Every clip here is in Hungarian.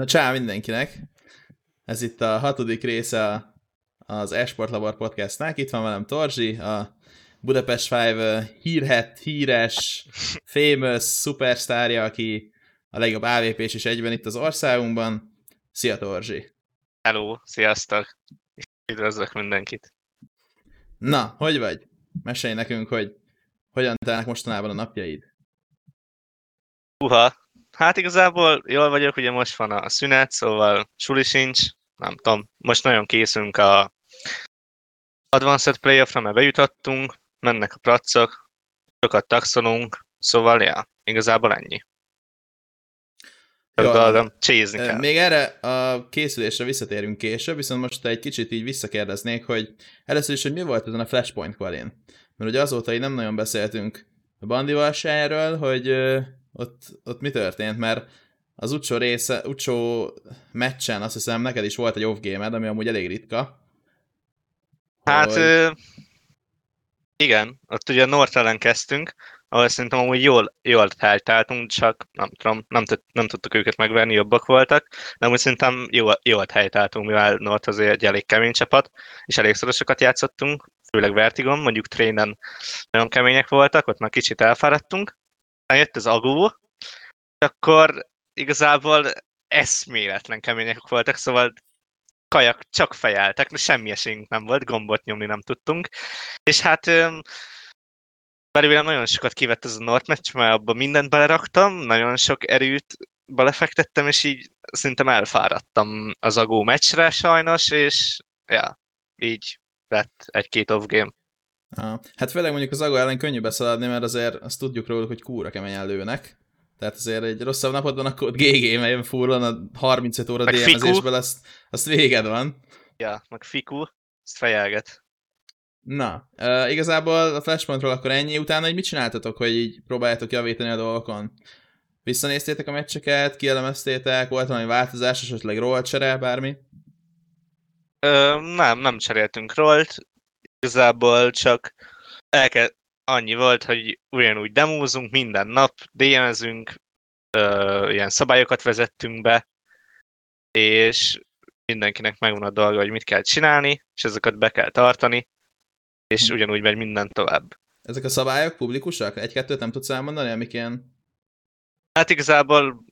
Na csá mindenkinek! Ez itt a hatodik része az Esport Labor Podcastnak. Itt van velem Torzsi, a Budapest Five hírhet, híres, famous szupersztárja, aki a legjobb avp is egyben itt az országunkban. Szia Torzsi! Hello, sziasztok! Üdvözlök mindenkit! Na, hogy vagy? Mesélj nekünk, hogy hogyan telnek mostanában a napjaid? Uha, Hát igazából jól vagyok, ugye most van a szünet, szóval suli sincs, nem tudom, most nagyon készünk a Advanced Playoffra, mert bejutottunk, mennek a pracok, sokat taxolunk, szóval ja, igazából ennyi. Dolgom, csézni kell. Még erre a készülésre visszatérünk később, viszont most egy kicsit így visszakérdeznék, hogy először is, hogy mi volt ezen a Flashpoint kvalin? Mert ugye azóta így nem nagyon beszéltünk a Bandival se erről, hogy ott, ott mi történt, mert az utcsó része, utcsó meccsen azt hiszem neked is volt egy off game ami amúgy elég ritka. Hát hogy... ö, igen, ott ugye North ellen kezdtünk, ahol szerintem amúgy jól, jól helytáltunk, csak nem tudom, nem, nem tudtuk őket megverni, jobbak voltak, de amúgy szerintem jól, jól helytáltunk, mivel North azért egy elég kemény csapat, és elég szorosokat játszottunk, főleg Vertigon, mondjuk trénen nagyon kemények voltak, ott már kicsit elfáradtunk, jött az agó, akkor igazából eszméletlen kemények voltak, szóval kajak csak fejeltek, semmi esélyünk nem volt, gombot nyomni nem tudtunk. És hát belőlem nagyon sokat kivett ez a North match, mert abban mindent beleraktam, nagyon sok erőt belefektettem, és így szerintem elfáradtam az agó meccsre sajnos, és ja, így lett egy-két off game. Hát főleg mondjuk az Agó ellen könnyű beszaladni, mert azért azt tudjuk róluk, hogy kúra keményen lőnek. Tehát azért egy rosszabb napodban akkor GG, mert furlan a 35 óra DM-ezésből, azt, azt véged van. Ja, meg Fiku, ezt fejelget. Na, uh, igazából a Flashpointról akkor ennyi, utána hogy mit csináltatok, hogy így próbáljátok javítani a dolgokon? Visszanéztétek a meccseket, kielemeztétek, volt valami változás, esetleg roll csere, bármi? Ö, nem, nem cseréltünk rollt, Igazából csak el kell, annyi volt, hogy ugyanúgy demózunk minden nap, DM-ezünk, ilyen szabályokat vezettünk be, és mindenkinek megvan a dolga, hogy mit kell csinálni, és ezeket be kell tartani, és hm. ugyanúgy megy minden tovább. Ezek a szabályok publikusak? Egy-kettőt nem tudsz elmondani, amik ilyen... Hát igazából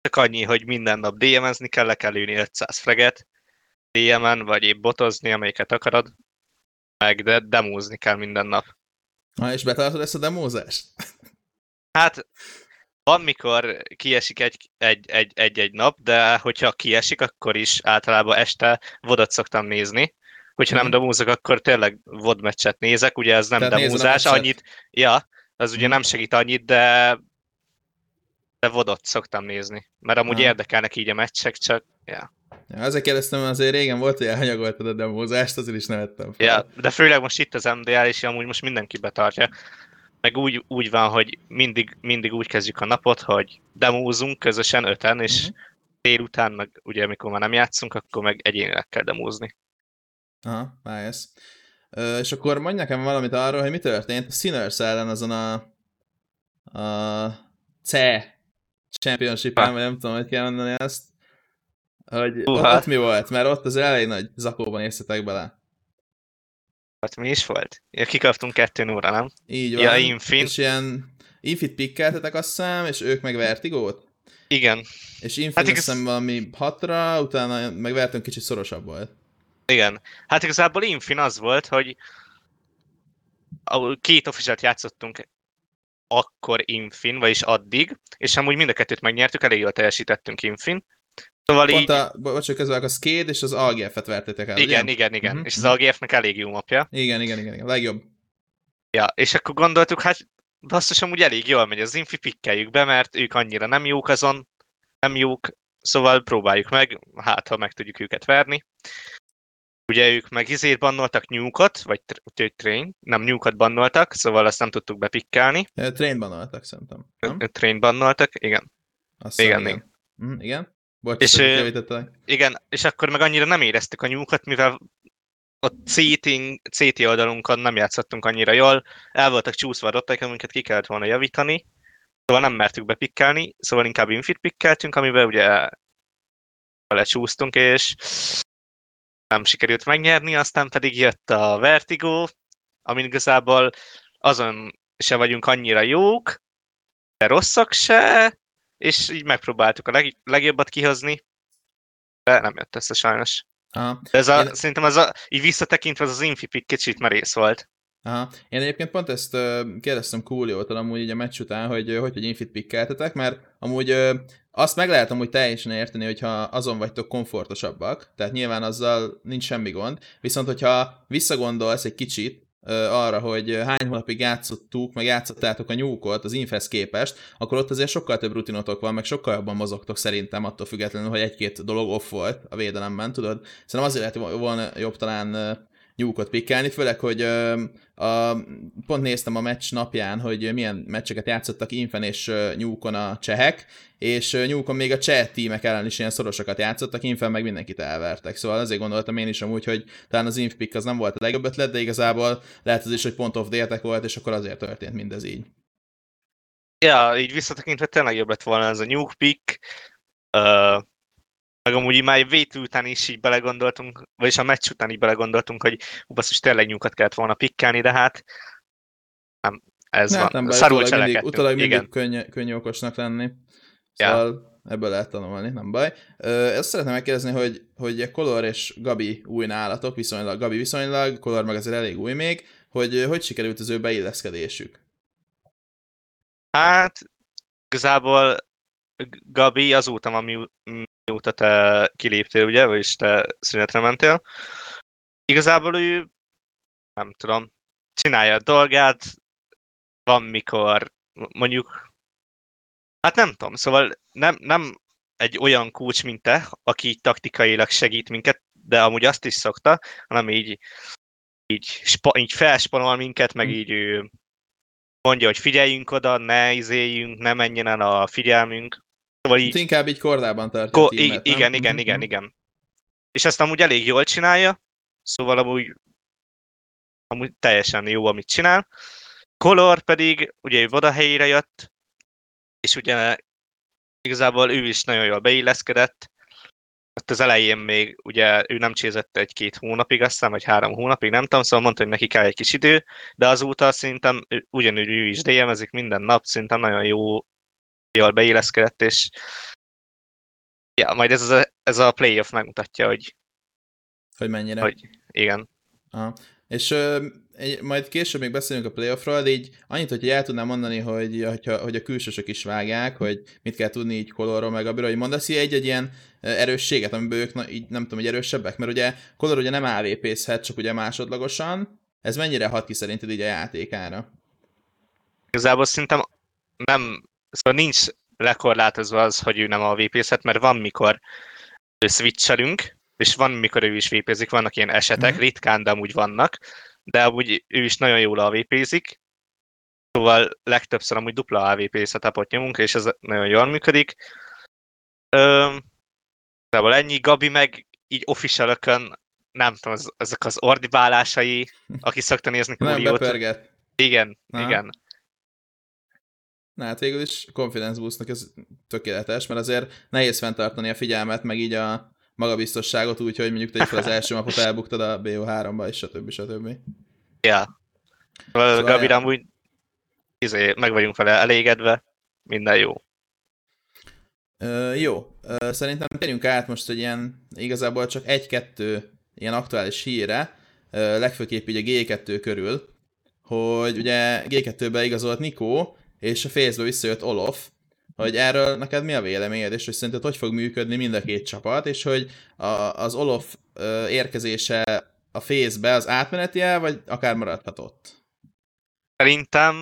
csak annyi, hogy minden nap DM-ezni kell, le kell ülni 500 freget, DM-en, vagy épp botozni, amelyiket akarod, meg de demózni kell minden nap. Na, és betartod ezt a demózást? Hát, van, mikor kiesik egy-egy egy nap, de hogyha kiesik, akkor is általában este vodot szoktam nézni. Hogyha nem mhm. demózok, akkor tényleg vod meccset nézek, ugye ez nem Tehát demózás, annyit, ja, az ugye mhm. nem segít annyit, de vodot szoktam nézni, mert amúgy Aha. érdekelnek így a meccsek, csak ja. Ja, azért kérdeztem, azért régen volt, hogy elhanyagoltad a demózást, azért is nevettem fel. Ja, de főleg most itt az MDL, és amúgy most mindenki betartja. Meg úgy, úgy van, hogy mindig, mindig úgy kezdjük a napot, hogy demózunk közösen öten, és uh-huh. délután, meg ugye amikor már nem játszunk, akkor meg egyénileg kell demózni. Aha, nice. Ö, és akkor mondj nekem valamit arról, hogy mi történt a Sinners ellen azon a, a C championship-en, vagy nem tudom, hogy kell mondani ezt. Hogy uh, ott mi volt? Mert ott az elején nagy zakóban érzetek bele. Hát mi is volt? Ja, kikaptunk kettőn óra, nem? Így van. Ja, Infin. És ilyen Infit pikkeltetek azt hiszem, és ők meg Vertigót? Igen. És Infin hát igaz... valami hatra, utána meg Vertigon kicsit szorosabb volt. Igen. Hát igazából Infin az volt, hogy két officialt játszottunk akkor Infin, vagyis addig, és amúgy mind a kettőt megnyertük, elég jól teljesítettünk Infin, Szóval Pont így... a, bocsánat, közben a Skade és az AGF-et vertétek el, Igen, ugye? igen, igen. Uh-huh. És az AGF-nek elég jó mapja. Igen, igen, igen, igen. Legjobb. Ja, és akkor gondoltuk, hát basszus, amúgy elég jól megy az infi, pikkeljük be, mert ők annyira nem jók azon, nem jók, szóval próbáljuk meg, hát ha meg tudjuk őket verni. Ugye ők meg izét bannoltak nyúkot, vagy train, nem nyúkot bannoltak, szóval azt nem tudtuk bepikkelni. Train bannoltak szerintem. Nem? Train bannoltak, igen. Azt igen, igen. igen. Mm, igen. Bocs, és, igen, és akkor meg annyira nem éreztük a nyúkat, mivel a CT, CT oldalunkon nem játszottunk annyira jól, el voltak csúszva a rották, amiket ki kellett volna javítani, Szóval nem mertük bepikkelni, szóval inkább infit pikkeltünk, amiben ugye belecsúsztunk, és nem sikerült megnyerni, aztán pedig jött a Vertigo, amin igazából azon se vagyunk annyira jók, de rosszak se, és így megpróbáltuk a leg, legjobbat kihozni, de nem jött össze sajnos. Aha. De ez a, Én- szerintem az a, így visszatekintve az az Infipik kicsit merész volt. Aha. Én egyébként pont ezt uh, kérdeztem Coolio-tól amúgy így a meccs után, hogy hogy, hogy infit pikkeltetek, mert amúgy uh, azt meg lehet amúgy teljesen érteni, hogyha azon vagytok komfortosabbak, tehát nyilván azzal nincs semmi gond, viszont hogyha visszagondolsz egy kicsit arra, hogy hány hónapig játszottuk, meg játszottátok a nyúkot az infhez képest, akkor ott azért sokkal több rutinotok van, meg sokkal jobban mozogtok szerintem, attól függetlenül, hogy egy-két dolog off volt a védelemben, tudod? Szerintem azért lehet volna jobb talán nyúkot pikkelni, főleg, hogy ö, a, pont néztem a meccs napján, hogy milyen meccseket játszottak Infen és ö, nyúkon a csehek, és ö, nyúkon még a cseh tímek ellen is ilyen szorosokat játszottak, Infen meg mindenkit elvertek. Szóval azért gondoltam én is amúgy, hogy talán az Inf pick az nem volt a legjobb ötlet, de igazából lehet az is, hogy pont off déltek volt, és akkor azért történt mindez így. Ja, így visszatekintve tényleg jobb lett volna ez a Nuke Pick, meg amúgy már vétő után is így belegondoltunk, vagyis a meccs után így belegondoltunk, hogy hú, basszus, tényleg nyukat kellett volna pikkelni, de hát nem, ez Ne, van. nem Szarul utólag mindig, utólag mindig Igen. könny, könnyű okosnak lenni. Ja. Szóval ebből lehet tanulni, nem baj. Ö, ezt szeretném megkérdezni, hogy, hogy Kolor és Gabi új nálatok, viszonylag, Gabi viszonylag, Kolor meg azért elég új még, hogy hogy sikerült az ő beilleszkedésük? Hát, igazából Gabi azóta, ami, mióta te kiléptél, ugye, vagyis te szünetre mentél, igazából ő, nem tudom, csinálja a dolgát, van mikor, mondjuk, hát nem tudom, szóval nem, nem egy olyan coach, mint te, aki így taktikailag segít minket, de amúgy azt is szokta, hanem így, így, spa, így felspanol minket, meg így ő mondja, hogy figyeljünk oda, ne izéljünk, ne menjen el a figyelmünk. Szóval így, inkább így kordában tartja ko- a tímet, igen, nem? igen, Mhm, igen, mhm. igen. És ezt amúgy elég jól csinálja, szóval amúgy, amúgy teljesen jó, amit csinál. Color pedig, ugye ő oda helyére jött, és ugye igazából ő is nagyon jól beilleszkedett. Ott az elején még ugye ő nem csézett egy-két hónapig, azt hiszem, vagy három hónapig, nem tudom, szóval mondta, hogy neki kell egy kis idő, de azóta szerintem ugyanúgy ő is DM-ezik minden nap, szerintem nagyon jó, jól beilleszkedett, és ja, majd ez a, ez a playoff megmutatja, hogy Hogy mennyire. Hogy- igen. Aha. És ö, egy, majd később még beszélünk a playoffról, de így annyit, hogy el tudnám mondani, hogy, hogyha, hogy a külsősök is vágják, hogy mit kell tudni így Colorról meg Gabiról, hogy mondasz egy-egy ilyen erősséget, amiből ők na, így nem tudom, hogy erősebbek, mert ugye Color ugye nem AVP-zhet, csak ugye másodlagosan, ez mennyire hat ki szerinted így a játékára? Igazából szerintem nem, szóval nincs lekorlátozva az, hogy ő nem a vp mert van mikor switchelünk, és van mikor ő is vp vannak ilyen esetek, Mhm. ritkán, de amúgy vannak, de amúgy ő is nagyon jól AVP-zik, szóval legtöbbször amúgy dupla AVP setupot nyomunk, és ez nagyon jól működik. Ö, Igazából ennyi, Gabi meg így official nem tudom, az, ezek az ordibálásai, aki szokta nézni Nem Kúriót. bepörget. Igen, Aha. igen. Na hát végül is confidence boostnak ez tökéletes, mert azért nehéz fenntartani a figyelmet, meg így a magabiztosságot úgy, hogy mondjuk te fel az első mapot elbuktad a BO3-ba, és stb. stb. Ja. Szóval Gabi ja. amúgy izé, meg vagyunk vele elégedve, minden jó. Ö, jó, Ö, szerintem térjünk át most egy ilyen, igazából csak egy-kettő ilyen aktuális híre, ö, legfőképp így a G2 körül, hogy ugye G2-be igazolt Nikó, és a Face-be visszajött Olof, hogy erről neked mi a véleményed, és hogy szerinted hogy fog működni mind a két csapat, és hogy a, az Olof ö, érkezése a Face-be az átmeneti el, vagy akár maradhatott? Szerintem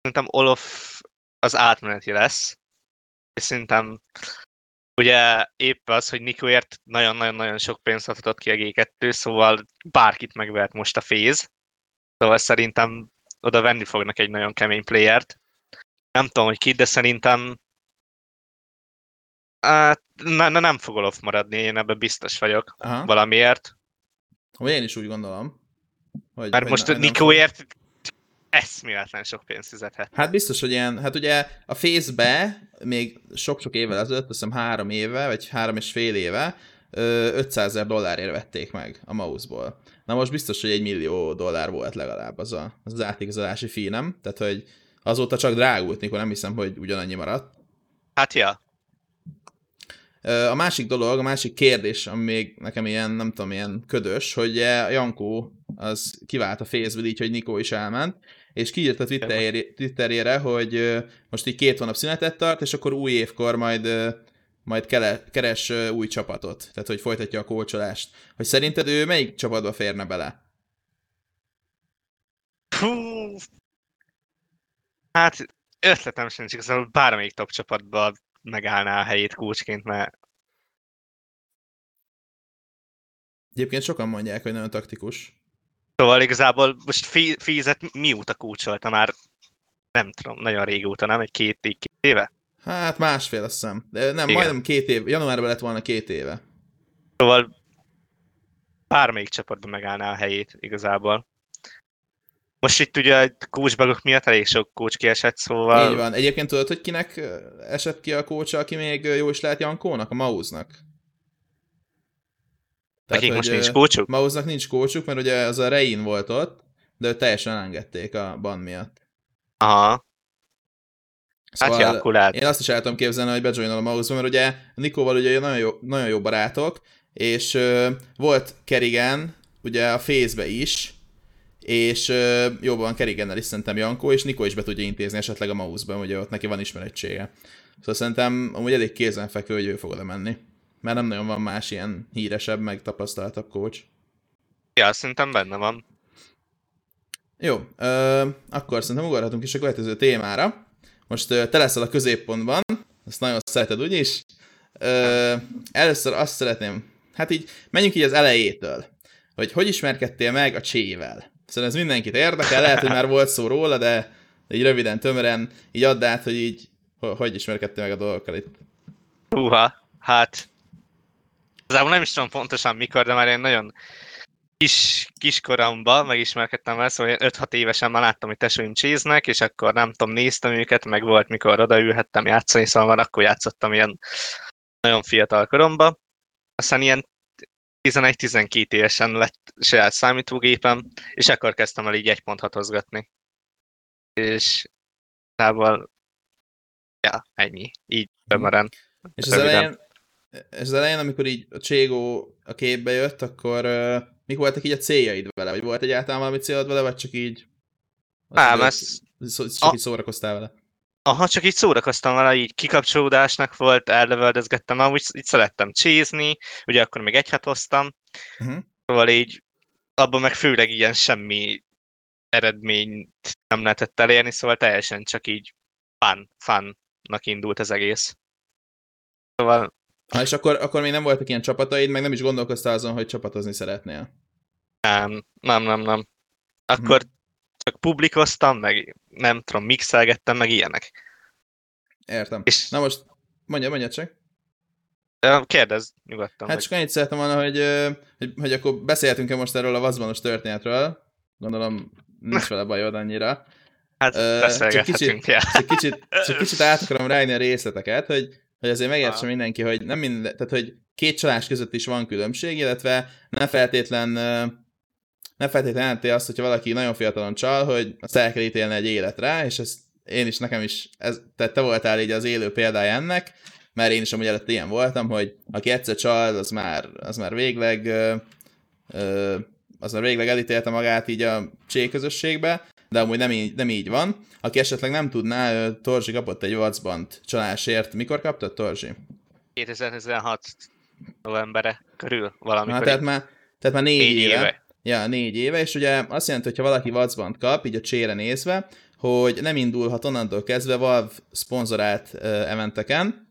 szerintem Olof az átmeneti lesz, és szerintem ugye épp az, hogy Nikoért nagyon-nagyon-nagyon sok pénzt adhatott ki a G2, szóval bárkit megvert most a féz. Szóval szerintem oda venni fognak egy nagyon kemény playert. Nem tudom, hogy ki, de szerintem hát, ne, ne, nem fog Olof maradni, én ebben biztos vagyok Aha, valamiért. vagy én is úgy gondolom. Hogy, Mert hogy most na- Nikóért eszméletlen sok pénzt fizethet. Hát biztos, hogy ilyen, hát ugye a Face-be még sok-sok évvel ezelőtt, azt hiszem három éve, vagy három és fél éve, 500 ezer dollárért vették meg a mouse-ból. Na most biztos, hogy egy millió dollár volt legalább az a, az, az átigazolási fee, nem? Tehát, hogy azóta csak drágult, mikor nem hiszem, hogy ugyanannyi maradt. Hát ja. A másik dolog, a másik kérdés, ami még nekem ilyen, nem tudom, ilyen ködös, hogy Jankó az kivált a Facebook így, hogy Nikó is elment, és kiírt a Twitterjére, hogy most így két hónap szünetet tart, és akkor új évkor majd majd kele, keres új csapatot, tehát hogy folytatja a kócsolást. Hogy szerinted ő melyik csapatba férne bele? Hú. Hát ötletem sincs, igazából bármelyik top csapatba megállná a helyét kócsként, mert Egyébként sokan mondják, hogy nagyon taktikus. Szóval igazából most Fízet mióta kúcsolta már, nem tudom, nagyon régóta, nem? Egy két, két éve? Hát másfél, azt hiszem. De nem, Igen. majdnem két év. Januárban lett volna két éve. Szóval bármelyik csapatban megállná a helyét igazából. Most itt ugye a coachbagok miatt elég sok coach kiesett, szóval... Így van. Egyébként tudod, hogy kinek esett ki a coach, aki még jó is lehet Jankónak? A Mauznak. Nekik most nincs kócsuk? Mauznak nincs kócsuk, mert ugye az a Rein volt ott, de őt teljesen elengedték a ban miatt. Aha. Szóval lehet. Én azt is el tudom képzelni, hogy bejoinol a mouse mert ugye Nikóval ugye nagyon jó, nagyon jó barátok, és uh, volt Kerigen, ugye a face is, és uh, jobban Kerigennel is szerintem Jankó, és Nikó is be tudja intézni esetleg a mouse-ban, ugye ott neki van ismerettsége. Szóval szerintem amúgy elég kézenfekvő, hogy ő fog oda menni. Mert nem nagyon van más ilyen híresebb, meg tapasztaltabb coach. Ja, szerintem benne van. Jó, uh, akkor szerintem ugorhatunk is a következő témára. Most te leszel a középpontban, ezt nagyon szereted, úgyis? Uh, először azt szeretném, hát így menjünk így az elejétől, hogy hogy ismerkedtél meg a csével. Szerintem ez mindenkit érdekel, lehet, hogy már volt szó róla, de így röviden, tömören, így add át, hogy így hogy ismerkedtél meg a dolgokkal itt. Húha, hát Igazából nem is tudom pontosan mikor, de már én nagyon kis, kiskoromban megismerkedtem vele, szóval 5-6 évesen már láttam, hogy tesóim cséznek, és akkor nem tudom, néztem őket, meg volt, mikor odaülhettem játszani, szóval van, akkor játszottam ilyen nagyon fiatal koromban. Aztán ilyen 11-12 évesen lett saját számítógépem, és akkor kezdtem el így egy pont hatozgatni. És távol, ja, ennyi, így tömören. És az elején, és az elején, amikor így a Cségó a képbe jött, akkor uh, mik voltak így a céljaid vele? Vagy volt egyáltalán valami célod vele, vagy csak így... Nem, ez... Csak a... így szórakoztál vele? Aha, csak így szórakoztam vele, így kikapcsolódásnak volt, ellövöldözgettem, amúgy így szerettem csézni, ugye akkor még egy hoztam, uh-huh. szóval így abban meg főleg ilyen semmi eredményt nem lehetett elérni, szóval teljesen csak így fun, funnak indult az egész. Szóval Ha, és akkor, akkor még nem voltak ilyen csapataid, meg nem is gondolkoztál azon, hogy csapatozni szeretnél? Nem, nem, nem, nem. Akkor hm. csak publikoztam, meg nem tudom, mixelgettem, meg ilyenek. Értem. És... Na most, mondja, mondja csak. Kérdezz nyugodtan. Hát csak annyit szeretem volna, hogy, hogy, hogy akkor beszélhetünk-e most erről a vazbanos történetről. Gondolom nincs vele bajod annyira. Hát uh, csak kicsit, ja. csak, kicsit, csak kicsit át akarom rájönni a részleteket, hogy hogy azért megértsen mindenki, hogy nem minden, tehát hogy két csalás között is van különbség, illetve nem feltétlen nem feltétlenül jelenti azt, hogyha valaki nagyon fiatalon csal, hogy azt el kell ítélni egy életre, és ezt én is, nekem is, ez, tehát te voltál így az élő példája ennek, mert én is amúgy előtt ilyen voltam, hogy aki egyszer csal, az már, az már végleg az már végleg elítélte magát így a csé közösségbe, de amúgy nem így, nem így van. Aki esetleg nem tudná, Torzsi kapott egy vacbant csalásért. Mikor kaptad, Torzsi? 2016 novembere körül valami. Hát, tehát már, tehát már négy, négy éve. éve. Ja, négy éve, és ugye azt jelenti, hogy ha valaki vacbant kap, így a csére nézve, hogy nem indulhat onnantól kezdve Valve szponzorált uh, eventeken,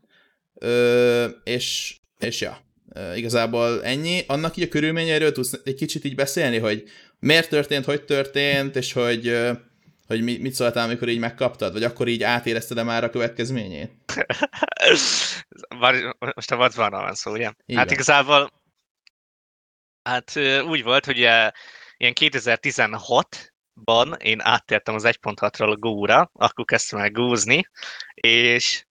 uh, és, és ja, uh, igazából ennyi. Annak így a körülményeiről tudsz egy kicsit így beszélni, hogy miért történt, hogy történt, és hogy, hogy mit szóltál, amikor így megkaptad, vagy akkor így átérezted-e már a következményét? Most a vadvanra van szó, ugye? Igen. Hát igazából hát úgy volt, hogy ilyen 2016 ban én áttértem az 1.6-ról a Go-ra, akkor kezdtem el gúzni, és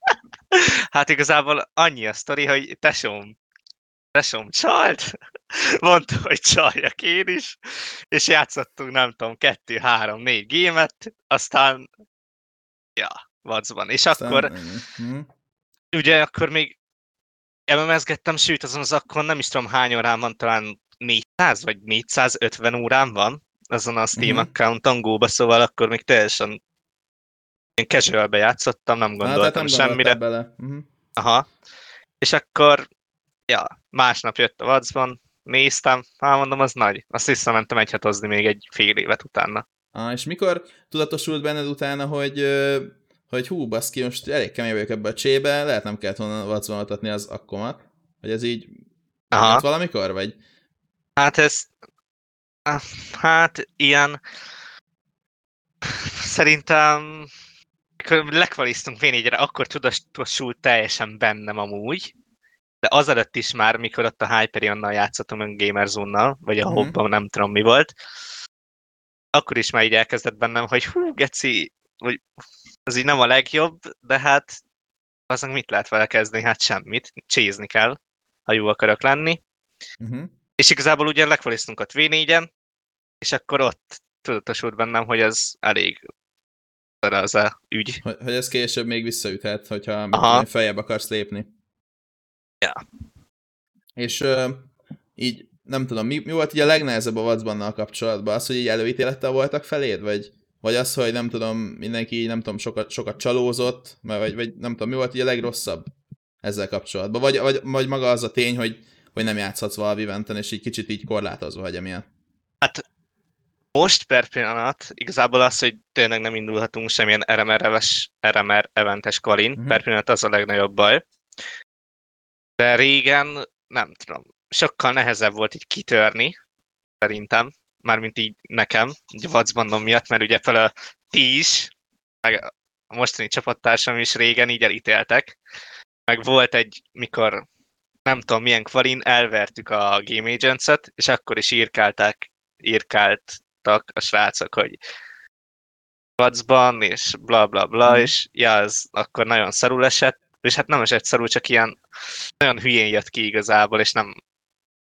hát igazából annyi a sztori, hogy tesóm, tesóm csalt, mondta, hogy csaljak én is, és játszottunk, nem tudom, kettő, három, négy gémet, aztán, ja, vacban. És Aztán akkor, ennyi. Hm. ugye akkor még MMS-gettem, sőt, azon az akkor nem is tudom hány órán van, talán 400 vagy 450 órán van azon a Steam Mhm. accounton Go-ba, szóval akkor még teljesen én casual játszottam, nem Hát, hát gondoltam nem semmire. bele. Uh-huh. Aha. És akkor, ja, másnap jött a Vacban, néztem, hát mondom, az nagy. Azt visszamentem egyhetozni még egy fél évet utána. Ah, és mikor tudatosult benned utána, hogy, hogy hú, baszki, most elég kemény vagyok ebbe a csébe, lehet nem kellett volna vacvonaltatni az akkomat? Hogy ez így Aha. jött valamikor, vagy? Hát ez, hát ilyen, szerintem lekvaliztunk v akkor tudatosult teljesen bennem amúgy, de azelőtt is már, mikor ott a Hyperionnal játszottam ön Gamerzone-nal, vagy a Mhm. Hobban, nem tudom mi volt, akkor is már így elkezdett bennem, hogy hú, geci, hogy ez így nem a legjobb, de hát azon mit lehet vele kezdeni? Hát semmit. Csézni kell, ha jó akarok lenni. Uh-huh. És igazából ugye lekvaliztunk ott V4-en, és akkor ott tudatosult bennem, hogy ez elég az a ügy. Hogy, hogy ez később még visszaüthet, hogyha feljebb akarsz lépni. Ja. És ö, így, nem tudom, mi, mi volt így a legnehezebb a vacbannal kapcsolatban? Az, hogy így előítélettel voltak feléd? Vagy, vagy az, hogy nem tudom, mindenki így, nem tudom, sokat, sokat csalózott? Vagy, vagy, nem tudom, mi volt így a legrosszabb ezzel kapcsolatban? Vagy, vagy, vagy maga az a tény, hogy, hogy nem játszhatsz eventen, és így kicsit így korlátozva vagy emiatt? Hát most per pillanat igazából az, hogy tényleg nem indulhatunk semmilyen RMR-eves, RMR eventes kvalin, Mhm. per pillanat az a legnagyobb baj. De régen, nem tudom, sokkal nehezebb volt így kitörni, szerintem, mármint így nekem, így vacbandom miatt, mert ugye fel a ti is, meg a mostani csapattársam is régen így elítéltek, meg volt egy, mikor nem tudom milyen kvalin, elvertük a Game Agents-et, és akkor is írkálták, írkáltak a srácok, hogy vacban, és bla bla bla, Mhm. és ja, ez akkor nagyon szarul esett, és hát nem esett szarul, csak ilyen nagyon hülyén jött ki igazából, és nem,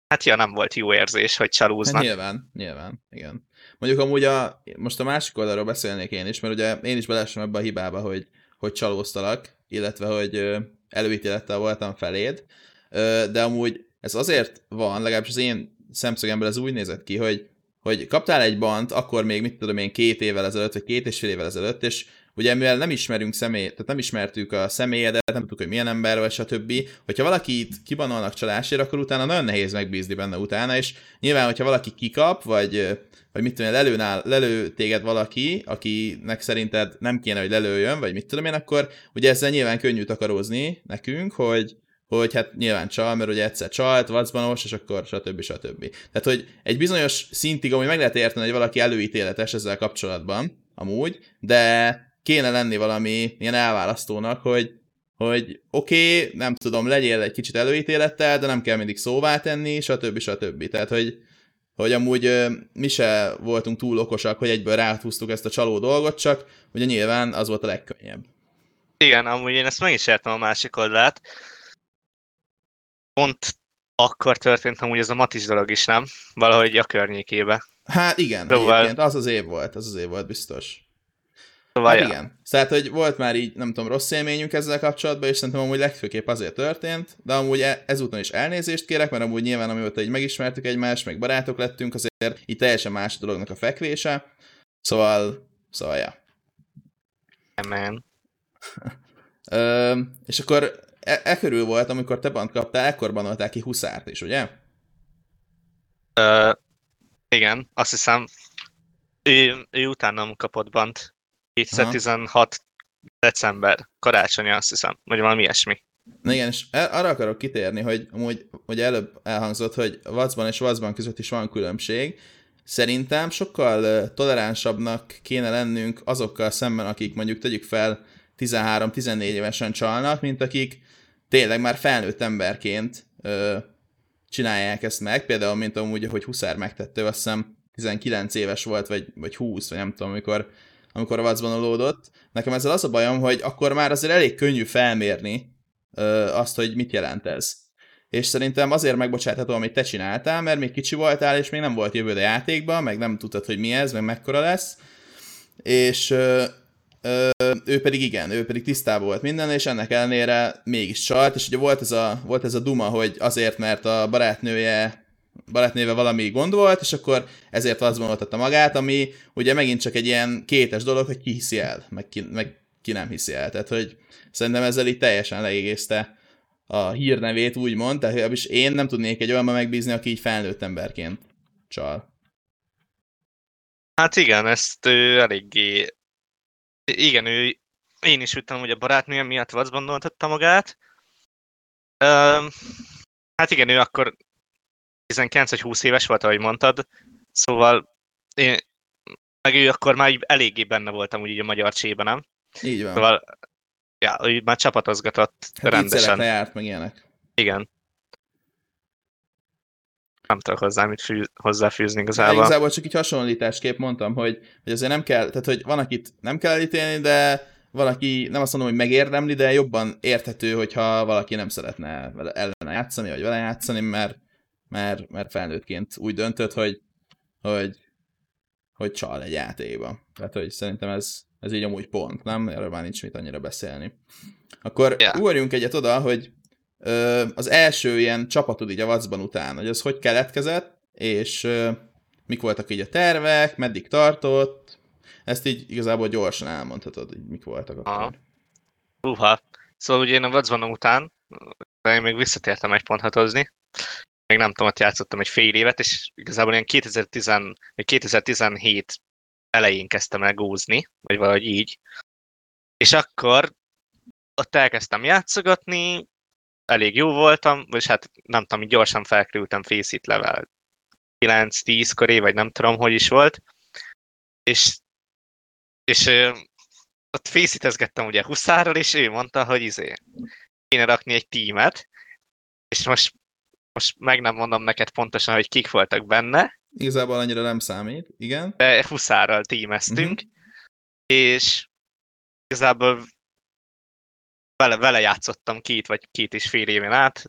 hát ja, nem volt jó érzés, hogy Hát csalóznak. nyilván, nyilván, igen. Mondjuk amúgy a, most a másik oldalról beszélnék én is, mert ugye én is belesem ebbe a hibába, hogy, hogy csalóztalak, illetve hogy előítélettel voltam feléd, de amúgy ez azért van, legalábbis az én szemszögemből ez úgy nézett ki, hogy, hogy kaptál egy bant, akkor még mit tudom én két évvel ezelőtt, vagy két és fél évvel ezelőtt, és ugye mivel nem ismerünk személy, tehát nem ismertük a személyedet, nem tudtuk, hogy milyen ember vagy, stb. Hogyha valakit kibanolnak csalásért, akkor utána nagyon nehéz megbízni benne utána, és nyilván, hogyha valaki kikap, vagy, vagy mit tudom én, lelőnál, lelő téged valaki, akinek szerinted nem kéne, hogy lelőjön, vagy mit tudom én, akkor ugye ezzel nyilván könnyű takarózni nekünk, hogy, hogy hát nyilván csal, mert ugye egyszer csalt, vacbanos, és akkor stb. stb. Tehát, hogy egy bizonyos szintig amúgy meg lehet érteni, hogy valaki előítéletes ezzel kapcsolatban, amúgy, de kéne lenni valami ilyen elválasztónak, hogy, hogy oké, okay, nem tudom, legyél egy kicsit előítélettel, de nem kell mindig szóvá tenni, stb. stb. Tehát, hogy, hogy amúgy ö, mi se voltunk túl okosak, hogy egyből ráhúztuk ezt a csaló dolgot, csak ugye nyilván az volt a legkönnyebb. Igen, amúgy én ezt meg is értem a másik oldalát. Pont akkor történt amúgy ez a Matis dolog is, nem? Valahogy a környékébe. Hát igen, Szóval- egyébként az az év volt, az az év volt biztos. Szóval Hát igen. Tehát, hogy volt már így, nem tudom, rossz élményünk ezzel kapcsolatban, és szerintem amúgy legfőképp azért történt, de amúgy e- ezúton is elnézést kérek, mert amúgy nyilván amióta így megismertük egymást, meg barátok lettünk, azért így teljesen más a dolognak a fekvése. Szóval, szóval, ja. Man. Ö, és akkor e, e körül volt, amikor te bant kaptál, ekkor banolták ki Huszárt is, ugye? Ö, igen, azt hiszem, ő, ő utánam kapott bant. 2016 december, karácsony, azt hiszem, vagy valami ilyesmi. Na igen, és el- arra akarok kitérni, hogy amúgy hogy előbb elhangzott, hogy Vacban és Vacban között is van különbség. Szerintem sokkal toleránsabbnak kéne lennünk azokkal szemben, akik mondjuk tegyük fel 13-14 évesen csalnak, mint akik tényleg már felnőtt emberként ö, csinálják ezt meg. Például, mint amúgy, hogy Huszár megtette, azt hiszem 19 éves volt, vagy, vagy 20, vagy nem tudom, amikor, amikor a vacban lódott. Nekem ezzel az a bajom, hogy akkor már azért elég könnyű felmérni ö, azt, hogy mit jelent ez. És szerintem azért megbocsátható, amit te csináltál, mert még kicsi voltál, és még nem volt jövőd a játékban, meg nem tudtad, hogy mi ez, meg mekkora lesz. És ö, ö, ő pedig igen, ő pedig tisztában volt minden, és ennek ellenére mégis csalt, és ugye volt ez a, volt ez a duma, hogy azért, mert a barátnője barátnéve valami gond volt, és akkor ezért az vonultatta magát, ami ugye megint csak egy ilyen kétes dolog, hogy ki hiszi el, meg ki, meg ki nem hiszi el. Tehát, hogy szerintem ezzel így teljesen leégészte a hírnevét, úgymond, tehát is én nem tudnék egy olyanban megbízni, aki így felnőtt emberként csal. Hát igen, ezt ő eléggé... Igen, ő... Én is üttem, hogy a barátnője miatt vacban magát. Um, hát igen, ő akkor 19 vagy 20 éves volt, ahogy mondtad, szóval én, meg ő akkor már eléggé benne voltam úgy így a magyar csében, nem? Így van. Szóval, ja, ő már csapatozgatott hát rendesen. járt, meg ilyenek. Igen. Nem tudok hozzá mit fű, hozzáfűzni igazából. De igazából csak így hasonlításképp mondtam, hogy, hogy azért nem kell, tehát hogy van, akit nem kell elítélni, de valaki, nem azt mondom, hogy megérdemli, de jobban érthető, hogyha valaki nem szeretne ellene játszani, vagy vele játszani, mert mert, mert felnőttként úgy döntött, hogy, hogy, hogy csal egy játékban. Tehát, hogy szerintem ez, ez így amúgy pont, nem? Erről már nincs mit annyira beszélni. Akkor yeah. ugorjunk egyet oda, hogy ö, az első ilyen csapatod így a vacban után, hogy az hogy keletkezett, és ö, mik voltak így a tervek, meddig tartott, ezt így igazából gyorsan elmondhatod, hogy mik voltak akkor. Uha. Szóval ugye én a vacban után, de én még visszatértem egy ponthatozni, még nem tudom, ott játszottam egy fél évet, és igazából ilyen 2010, vagy 2017 elején kezdtem el gózni, vagy valahogy így. És akkor ott elkezdtem játszogatni, elég jó voltam, vagy hát nem tudom, gyorsan felkerültem Faceit level 9-10 köré, vagy nem tudom, hogy is volt. És, és ott fészítezgettem ugye Huszárral, és ő mondta, hogy izé, kéne rakni egy tímet, és most most meg nem mondom neked pontosan, hogy kik voltak benne. Igazából annyira nem számít, igen. De Huszárral tímeztünk, uh-huh. és igazából vele, vele játszottam két vagy két és fél éven át,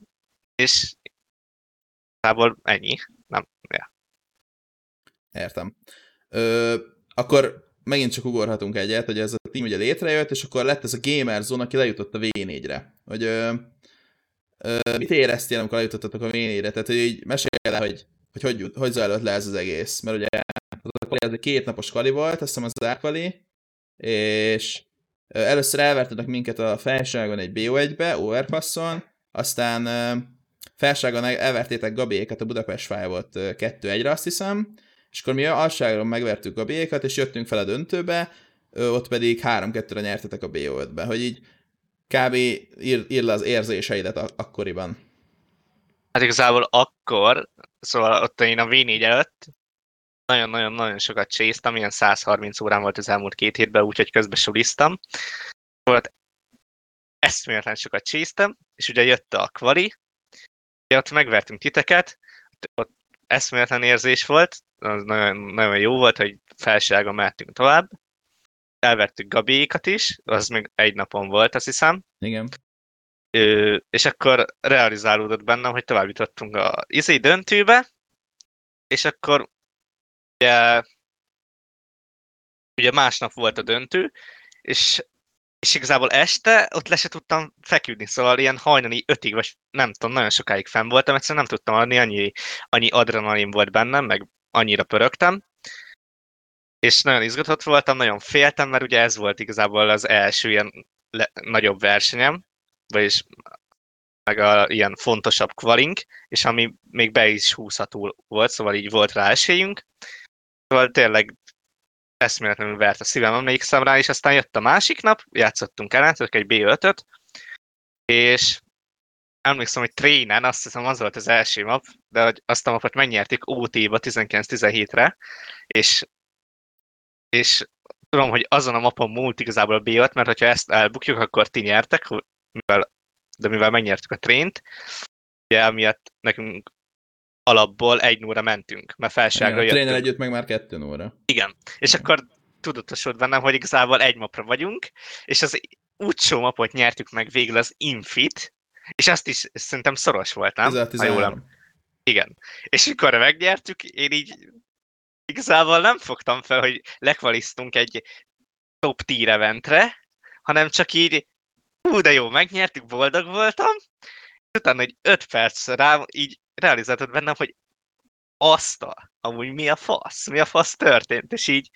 és igazából ennyi. Nem, ja. Értem. Ö, akkor megint csak ugorhatunk egyet, hogy ez a team ugye létrejött, és akkor lett ez a Gamer Zone, aki lejutott a V4-re. Hogy ö, mit éreztél, amikor eljutottatok a v Tehát, hogy így mesélj el, hogy hogy, hogy, hogy zajlott le ez az egész. Mert ugye ez egy két napos kvali volt, azt hiszem az árkvali, és először elvertetek minket a felságon egy BO1-be, overpasson, aztán felságon elvertétek Gabiékat a Budapest Five-ot 2-1-re, azt hiszem, és akkor mi alságon megvertük Gabiékat, és jöttünk fel a döntőbe, ott pedig 3-2-re nyertetek a BO5-be, hogy így kb. ír, ír le az érzéseidet ak- akkoriban. Hát igazából akkor, szóval ott én a V4 előtt nagyon-nagyon-nagyon sokat csésztem, ilyen 130 órán volt az elmúlt két hétben, úgyhogy közben suliztam. Volt eszméletlen sokat csésztem, és ugye jött a kvali, ott megvertünk titeket, ott eszméletlen érzés volt, az nagyon, nagyon jó volt, hogy felságon mehetünk tovább, elvettük Gabiékat is, az még egy napon volt, azt hiszem. Igen. Ö, és akkor realizálódott bennem, hogy tovább jutottunk a izé döntőbe, és akkor ugye, ugye másnap volt a döntő, és, és igazából este ott le se tudtam feküdni, szóval ilyen hajnali ötig, vagy nem tudom, nagyon sokáig fenn voltam, egyszerűen nem tudtam adni, annyi, annyi adrenalin volt bennem, meg annyira pörögtem, és nagyon izgatott voltam, nagyon féltem, mert ugye ez volt igazából az első ilyen le, nagyobb versenyem, vagyis meg a ilyen fontosabb kvalink, és ami még be is húzható volt, szóval így volt rá esélyünk. Szóval tényleg eszméletlenül vert a szívem, emlékszem rá, és aztán jött a másik nap, játszottunk el, egy B5-öt, és emlékszem, hogy trénen, azt hiszem az volt az első map, de hogy azt a mapot megnyertük OT-ba 19-17-re, és és tudom, hogy azon a mapon múlt igazából a B5, mert ha ezt elbukjuk, akkor ti nyertek, mivel, de mivel megnyertük a trént, ugye emiatt nekünk alapból egy óra mentünk, mert felságra Igen, a jöttünk. együtt meg már kettő óra. Igen. És akkor tudatosult bennem, hogy igazából egy mapra vagyunk, és az útsó mapot nyertük meg végül az Infit, és azt is szerintem szoros volt, nem? Ha jól 10-13. em- Igen. És mikor megnyertük, én így igazából nem fogtam fel, hogy lekvaliztunk egy top tier eventre, hanem csak így, hú, de jó, megnyertük, boldog voltam, és utána egy öt perc rá így realizáltad bennem, hogy azt a, amúgy mi a fasz, mi a fasz történt, és így,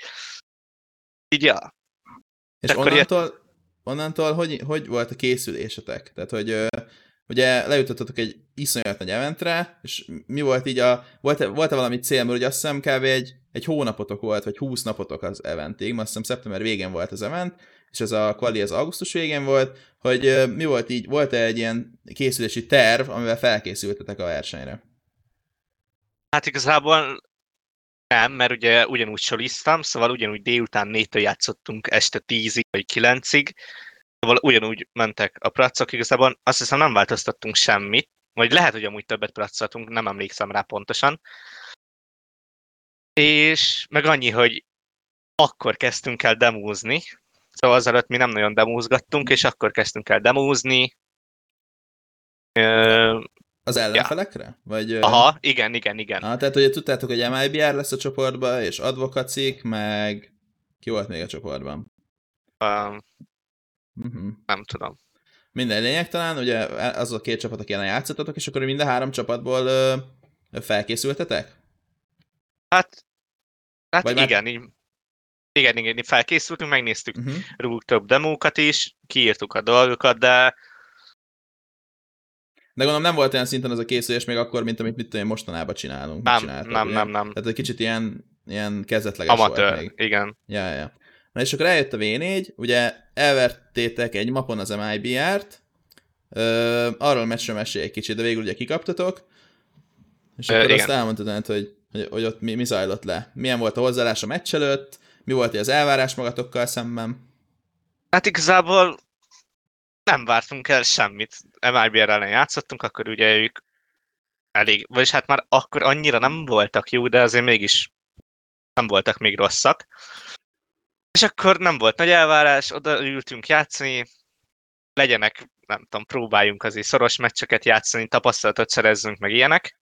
így ja. És Akkor jött- onnantól, onnantól hogy, hogy volt a készülésetek? Tehát, hogy ugye lejutottatok egy iszonyat nagy eventre, és mi volt így a, volt-e, volt-e valami cél, mert ugye azt hiszem kb. egy, egy hónapotok volt, vagy 20 napotok az eventig, mert azt hiszem szeptember végén volt az event, és ez a quali az augusztus végén volt, hogy mi volt így, volt-e egy ilyen készülési terv, amivel felkészültetek a versenyre? Hát igazából nem, mert ugye ugyanúgy soliztam, szóval ugyanúgy délután négytől játszottunk este tízig vagy kilencig, ugyanúgy mentek a pracok, igazából azt hiszem nem változtattunk semmit, vagy lehet, hogy amúgy többet pracoltunk, nem emlékszem rá pontosan. És meg annyi, hogy akkor kezdtünk el demózni, szóval azelőtt mi nem nagyon demózgattunk, és akkor kezdtünk el demózni. Ö, Az ellenfelekre? Vagy, ö, aha, igen, igen, igen. Ah, tehát ugye tudtátok, hogy MIBR lesz a csoportban, és advokacik, meg ki volt még a csoportban? Uh-huh. nem tudom. Minden lényeg talán, ugye az a két csapat, aki ellen játszottatok, és akkor minden három csapatból ö, felkészültetek? Hát, hát Vagy már- igen, így, igen, igen, így felkészültünk, megnéztük Uh-huh. róluk több demókat is, kiírtuk a dolgokat, de De gondolom nem volt olyan szinten az a készülés még akkor, mint amit mit tudom én mostanában csinálunk. nem, nem, ugye? nem, nem. Tehát egy kicsit ilyen, ilyen kezdetleges volt Amatőr, még. igen. Ja, ja. Na és akkor eljött a V4, ugye elvertétek egy mapon az MIBR-t, ö, arról a meccsről mesélj egy kicsit, de végül ugye kikaptatok, és Ö, akkor igen. azt elmondtad, hogy, hogy, hogy ott mi, mi zajlott le. Milyen volt a hozzáállás a meccs előtt, mi volt az elvárás magatokkal szemben. Hát igazából nem vártunk el semmit. MIBR ellen játszottunk, akkor ugye ők elég, vagyis hát már akkor annyira nem voltak jó, de azért mégis nem voltak még rosszak. És akkor nem volt nagy elvárás, oda ültünk játszani, legyenek, nem tudom, próbáljunk azért szoros meccseket játszani, tapasztalatot szerezzünk meg ilyenek.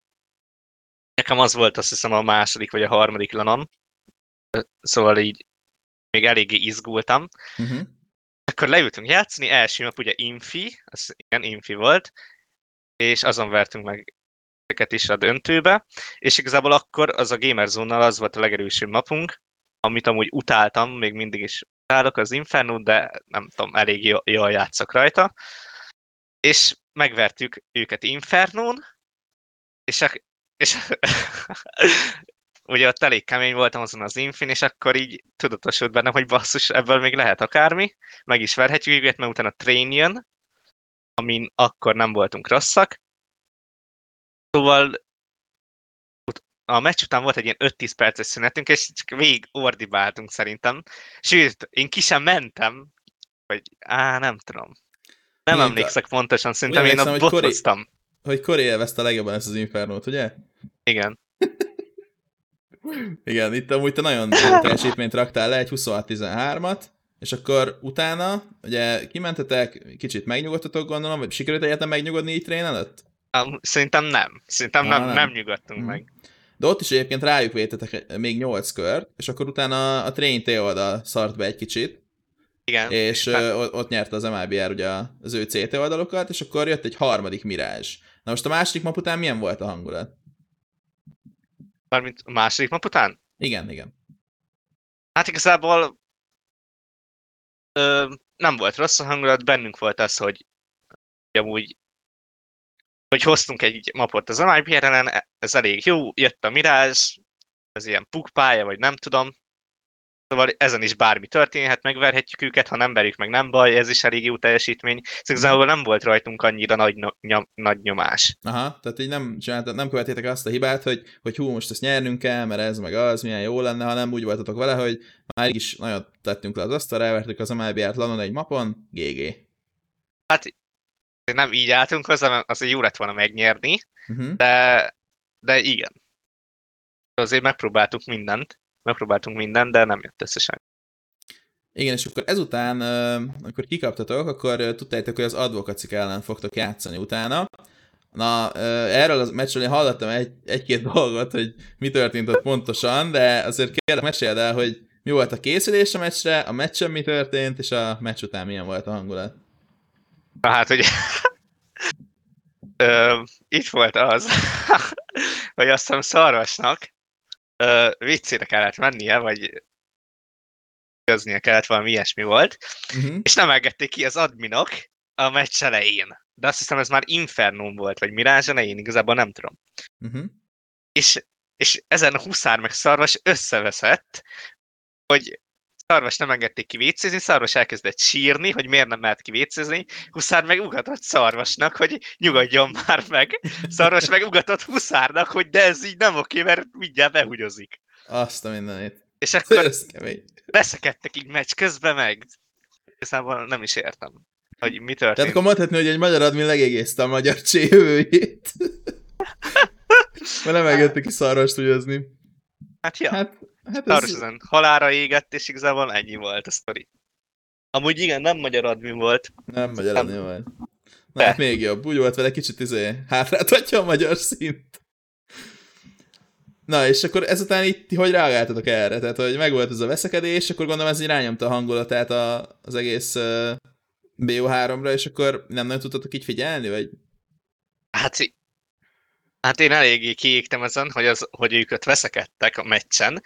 Nekem az volt azt hiszem a második vagy a harmadik lanon, szóval így még eléggé izgultam. Uh-huh. Akkor leültünk játszani, első nap ugye Infi, az igen, Infi volt, és azon vertünk meg őket is a döntőbe, és igazából akkor az a Gamerzone-nal az volt a legerősebb mapunk, amit amúgy utáltam, még mindig is utálok az Inferno, de nem tudom, elég jól, jól játszok rajta. És megvertük őket Infernón, és, a, és ugye ott elég kemény voltam azon az Infin, és akkor így tudatosult bennem, hogy basszus, ebből még lehet akármi, meg is verhetjük őket, mert utána Train jön, amin akkor nem voltunk rosszak. Szóval a meccs után volt egy ilyen 5-10 perces szünetünk, és csak végig ordibáltunk szerintem. Sőt, én ki sem mentem, vagy á, nem tudom. Nem Igen, emlékszek pontosan, szerintem én a hogy botoztam. Hogy Corey élvezte a legjobban ezt az Infernót, ugye? Igen. Igen, itt amúgy te nagyon teljesítményt raktál le, egy 26-13-at, és akkor utána, ugye kimentetek, kicsit megnyugodtatok gondolom, vagy sikerült egyáltalán megnyugodni így trén előtt? Ám, Szerintem nem. Szerintem Á, nem, nem. nem nyugodtunk Mhm. meg. De ott is egyébként rájuk vétetek még 8 kört, és akkor utána a train T oldal szart be egy kicsit, Igen. és ö, ott nyerte az MLBR ugye az ő CT oldalokat, és akkor jött egy harmadik Mirage. Na most a második map után milyen volt a hangulat? Mármint a második nap után? Igen, igen. Hát igazából ö, nem volt rossz a hangulat, bennünk volt az, hogy, hogy amúgy hogy hoztunk egy mapot az MIPR ellen, ez elég jó, jött a Mirage, ez ilyen pukpálya, vagy nem tudom. Szóval ezen is bármi történhet, megverhetjük őket, ha nem verjük meg, nem baj, ez is elég jó teljesítmény. Szóval igazából nem volt rajtunk annyira nagy, nyom, nagy nyomás. Aha, tehát így nem, csináltat, nem követétek azt a hibát, hogy, hogy hú, most ezt nyernünk kell, mert ez meg az, milyen jó lenne, hanem úgy voltatok vele, hogy már is nagyon tettünk le az asztalra, elvertük az MLBR-t lanon egy mapon, GG. Hát nem így álltunk hozzá, mert az jó lett volna megnyerni, Uh-huh. de de igen. Azért megpróbáltuk mindent, megpróbáltunk mindent, de nem jött összesen. Igen, és akkor ezután, amikor kikaptatok, akkor tudtátok, hogy az advokacik ellen fogtok játszani utána. Na, erről a meccsről én hallottam egy, egy-két dolgot, hogy mi történt ott pontosan, de azért kérlek, meséld el, hogy mi volt a készülés a meccsre, a meccsen mi történt, és a meccs után milyen volt a hangulat. Na hát, hogy Ö, itt volt az, hogy azt hiszem szarvasnak ö, viccére kellett mennie, vagy köznie kellett, valami ilyesmi volt, uh-huh. és nem engedték ki az adminok a meccs elején. De azt hiszem, ez már Infernum volt, vagy Mirázs elején, igazából nem tudom. Uh-huh. És, és ezen a huszár meg szarvas összeveszett, hogy Szarvas nem engedték ki vécézni, Szarvas elkezdett sírni, hogy miért nem mehet ki vécézni, Huszár meg ugatott Szarvasnak, hogy nyugodjon már meg. Szarvas meg ugatott Huszárnak, hogy de ez így nem oké, mert mindjárt behugyozik. Azt a mindenit. És akkor beszekedtek így meccs közben meg. Igazából nem is értem, hogy mi történt. Tehát akkor mondhatni, hogy egy magyar admin legégészte a magyar csévőjét. Mert nem engedtek ki Szarvast húgyozni. Hát ja. Hát Hát ez... halára égett, és igazából ennyi volt a sztori. Amúgy igen, nem magyar admin volt. Nem magyar admin volt. Na, hát még jobb. Úgy volt vele kicsit izé, hátráltatja a magyar szint. Na, és akkor ezután itt hogy reagáltatok erre? Tehát, hogy megvolt ez a veszekedés, akkor gondolom ez így rányomta a hangulatát a, az egész uh, BO3-ra, és akkor nem nagyon tudtatok így figyelni, vagy? Hát, hát én eléggé kiégtem ezen, hogy, az, hogy őket veszekedtek a meccsen,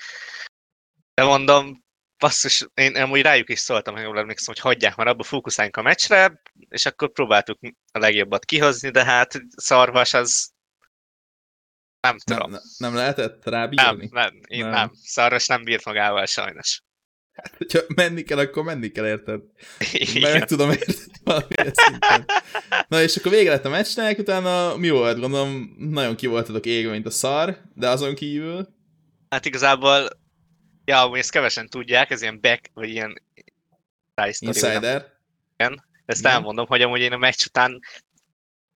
de mondom, basszus, én amúgy rájuk is szóltam, ha jól emlékszem, hogy hagyják már abba, fókuszáljunk a meccsre, és akkor próbáltuk a legjobbat kihozni, de hát szarvas az nem tudom. Nem, nem lehetett rábírni? Nem, nem, én nem. nem. Szarvas nem bírt magával sajnos. Hát, hogyha menni kell, akkor menni kell, érted? Meg tudom érteni valamilyen szinten. Na, és akkor vége lett a meccsnek, utána mi volt? Gondolom, nagyon ki voltatok égve, mint a szar, de azon kívül... Hát igazából Ja, amúgy ezt kevesen tudják, ez ilyen back, vagy ilyen Insider. Igen, ezt Igen. elmondom, hogy amúgy én a meccs után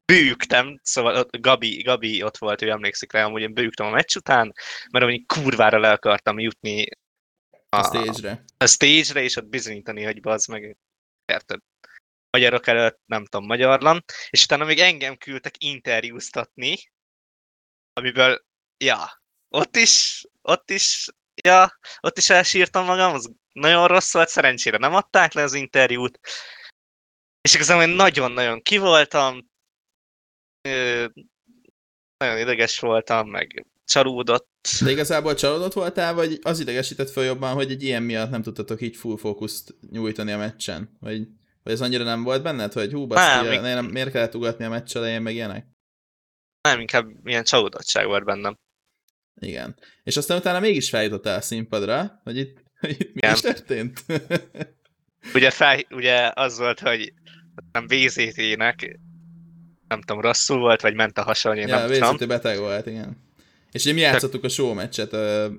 bőgtem, szóval ott Gabi, Gabi ott volt, ő emlékszik rá, amúgy én bőgtem a meccs után, mert amúgy kurvára le akartam jutni a, stage-re. A stage-re, és ott bizonyítani, hogy bazd meg, érted? Magyarok előtt, nem tudom, magyarlan, és utána még engem küldtek interjúztatni, amiből, ja, ott is, ott is ja, ott is elsírtam magam, az nagyon rossz volt, szerencsére nem adták le az interjút, és igazából én nagyon-nagyon kivoltam, nagyon ideges voltam, meg csalódott. De igazából csalódott voltál, vagy az idegesített fel jobban, hogy egy ilyen miatt nem tudtatok így full fókuszt nyújtani a meccsen? Vagy, vagy ez annyira nem volt benned, hogy hú, baszki, nem, nem, miért kellett ugatni a meccs elején, meg ilyenek? Nem, inkább ilyen csalódottság volt bennem. Igen. És aztán utána mégis feljutottál a színpadra, hogy itt, hogy itt mi is történt? ugye, fel, ugye az volt, hogy nem VZT-nek, nem tudom, rosszul volt, vagy ment a hasa, ja, nem tudom. Beteg volt, igen. És ugye mi játszottuk a show meccset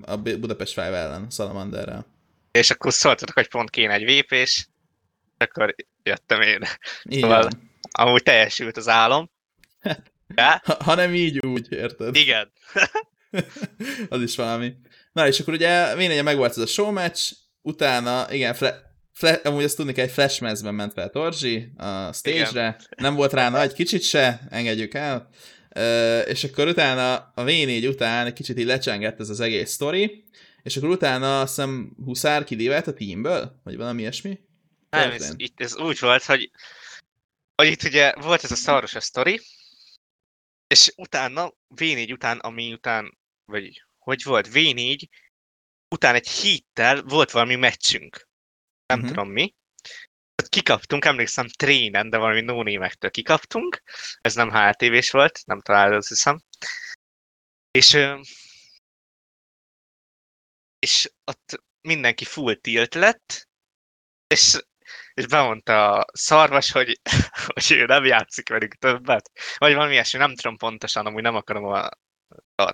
a Budapest Five ellen, Salamanderrel. És akkor szóltatok, hogy pont kéne egy vépés, akkor jöttem én. Igen. Szóval amúgy teljesült az álom. Ja? Ha, ha nem így, úgy, érted? Igen. az is valami. Na, és akkor ugye végén megvolt ez a show match, utána, igen, fle, fle, amúgy azt tudni kell, egy flash mezben ment fel Torzsi a stage-re, igen. nem volt rá nagy kicsit se, engedjük el, és akkor utána a V4 után egy kicsit így lecsengett ez az egész sztori, és akkor utána azt hiszem Huszár kidívelt a teamből, vagy valami ilyesmi? Nem, ez, itt ez úgy volt, hogy, hogy itt ugye volt ez a szaros a sztori, és utána, V4 után, ami után vagy hogy volt, V4, utána egy héttel volt valami meccsünk. Nem uh-huh. tudom mi. Kikaptunk, emlékszem, trénen, de valami nónémektől kikaptunk. Ez nem HLTV-s volt, nem találod, azt hiszem. És, és ott mindenki full tilt lett, és, és bemondta a szarvas, hogy, hogy ő nem játszik velük többet. Vagy valami ilyesmi, nem tudom pontosan, amúgy nem akarom a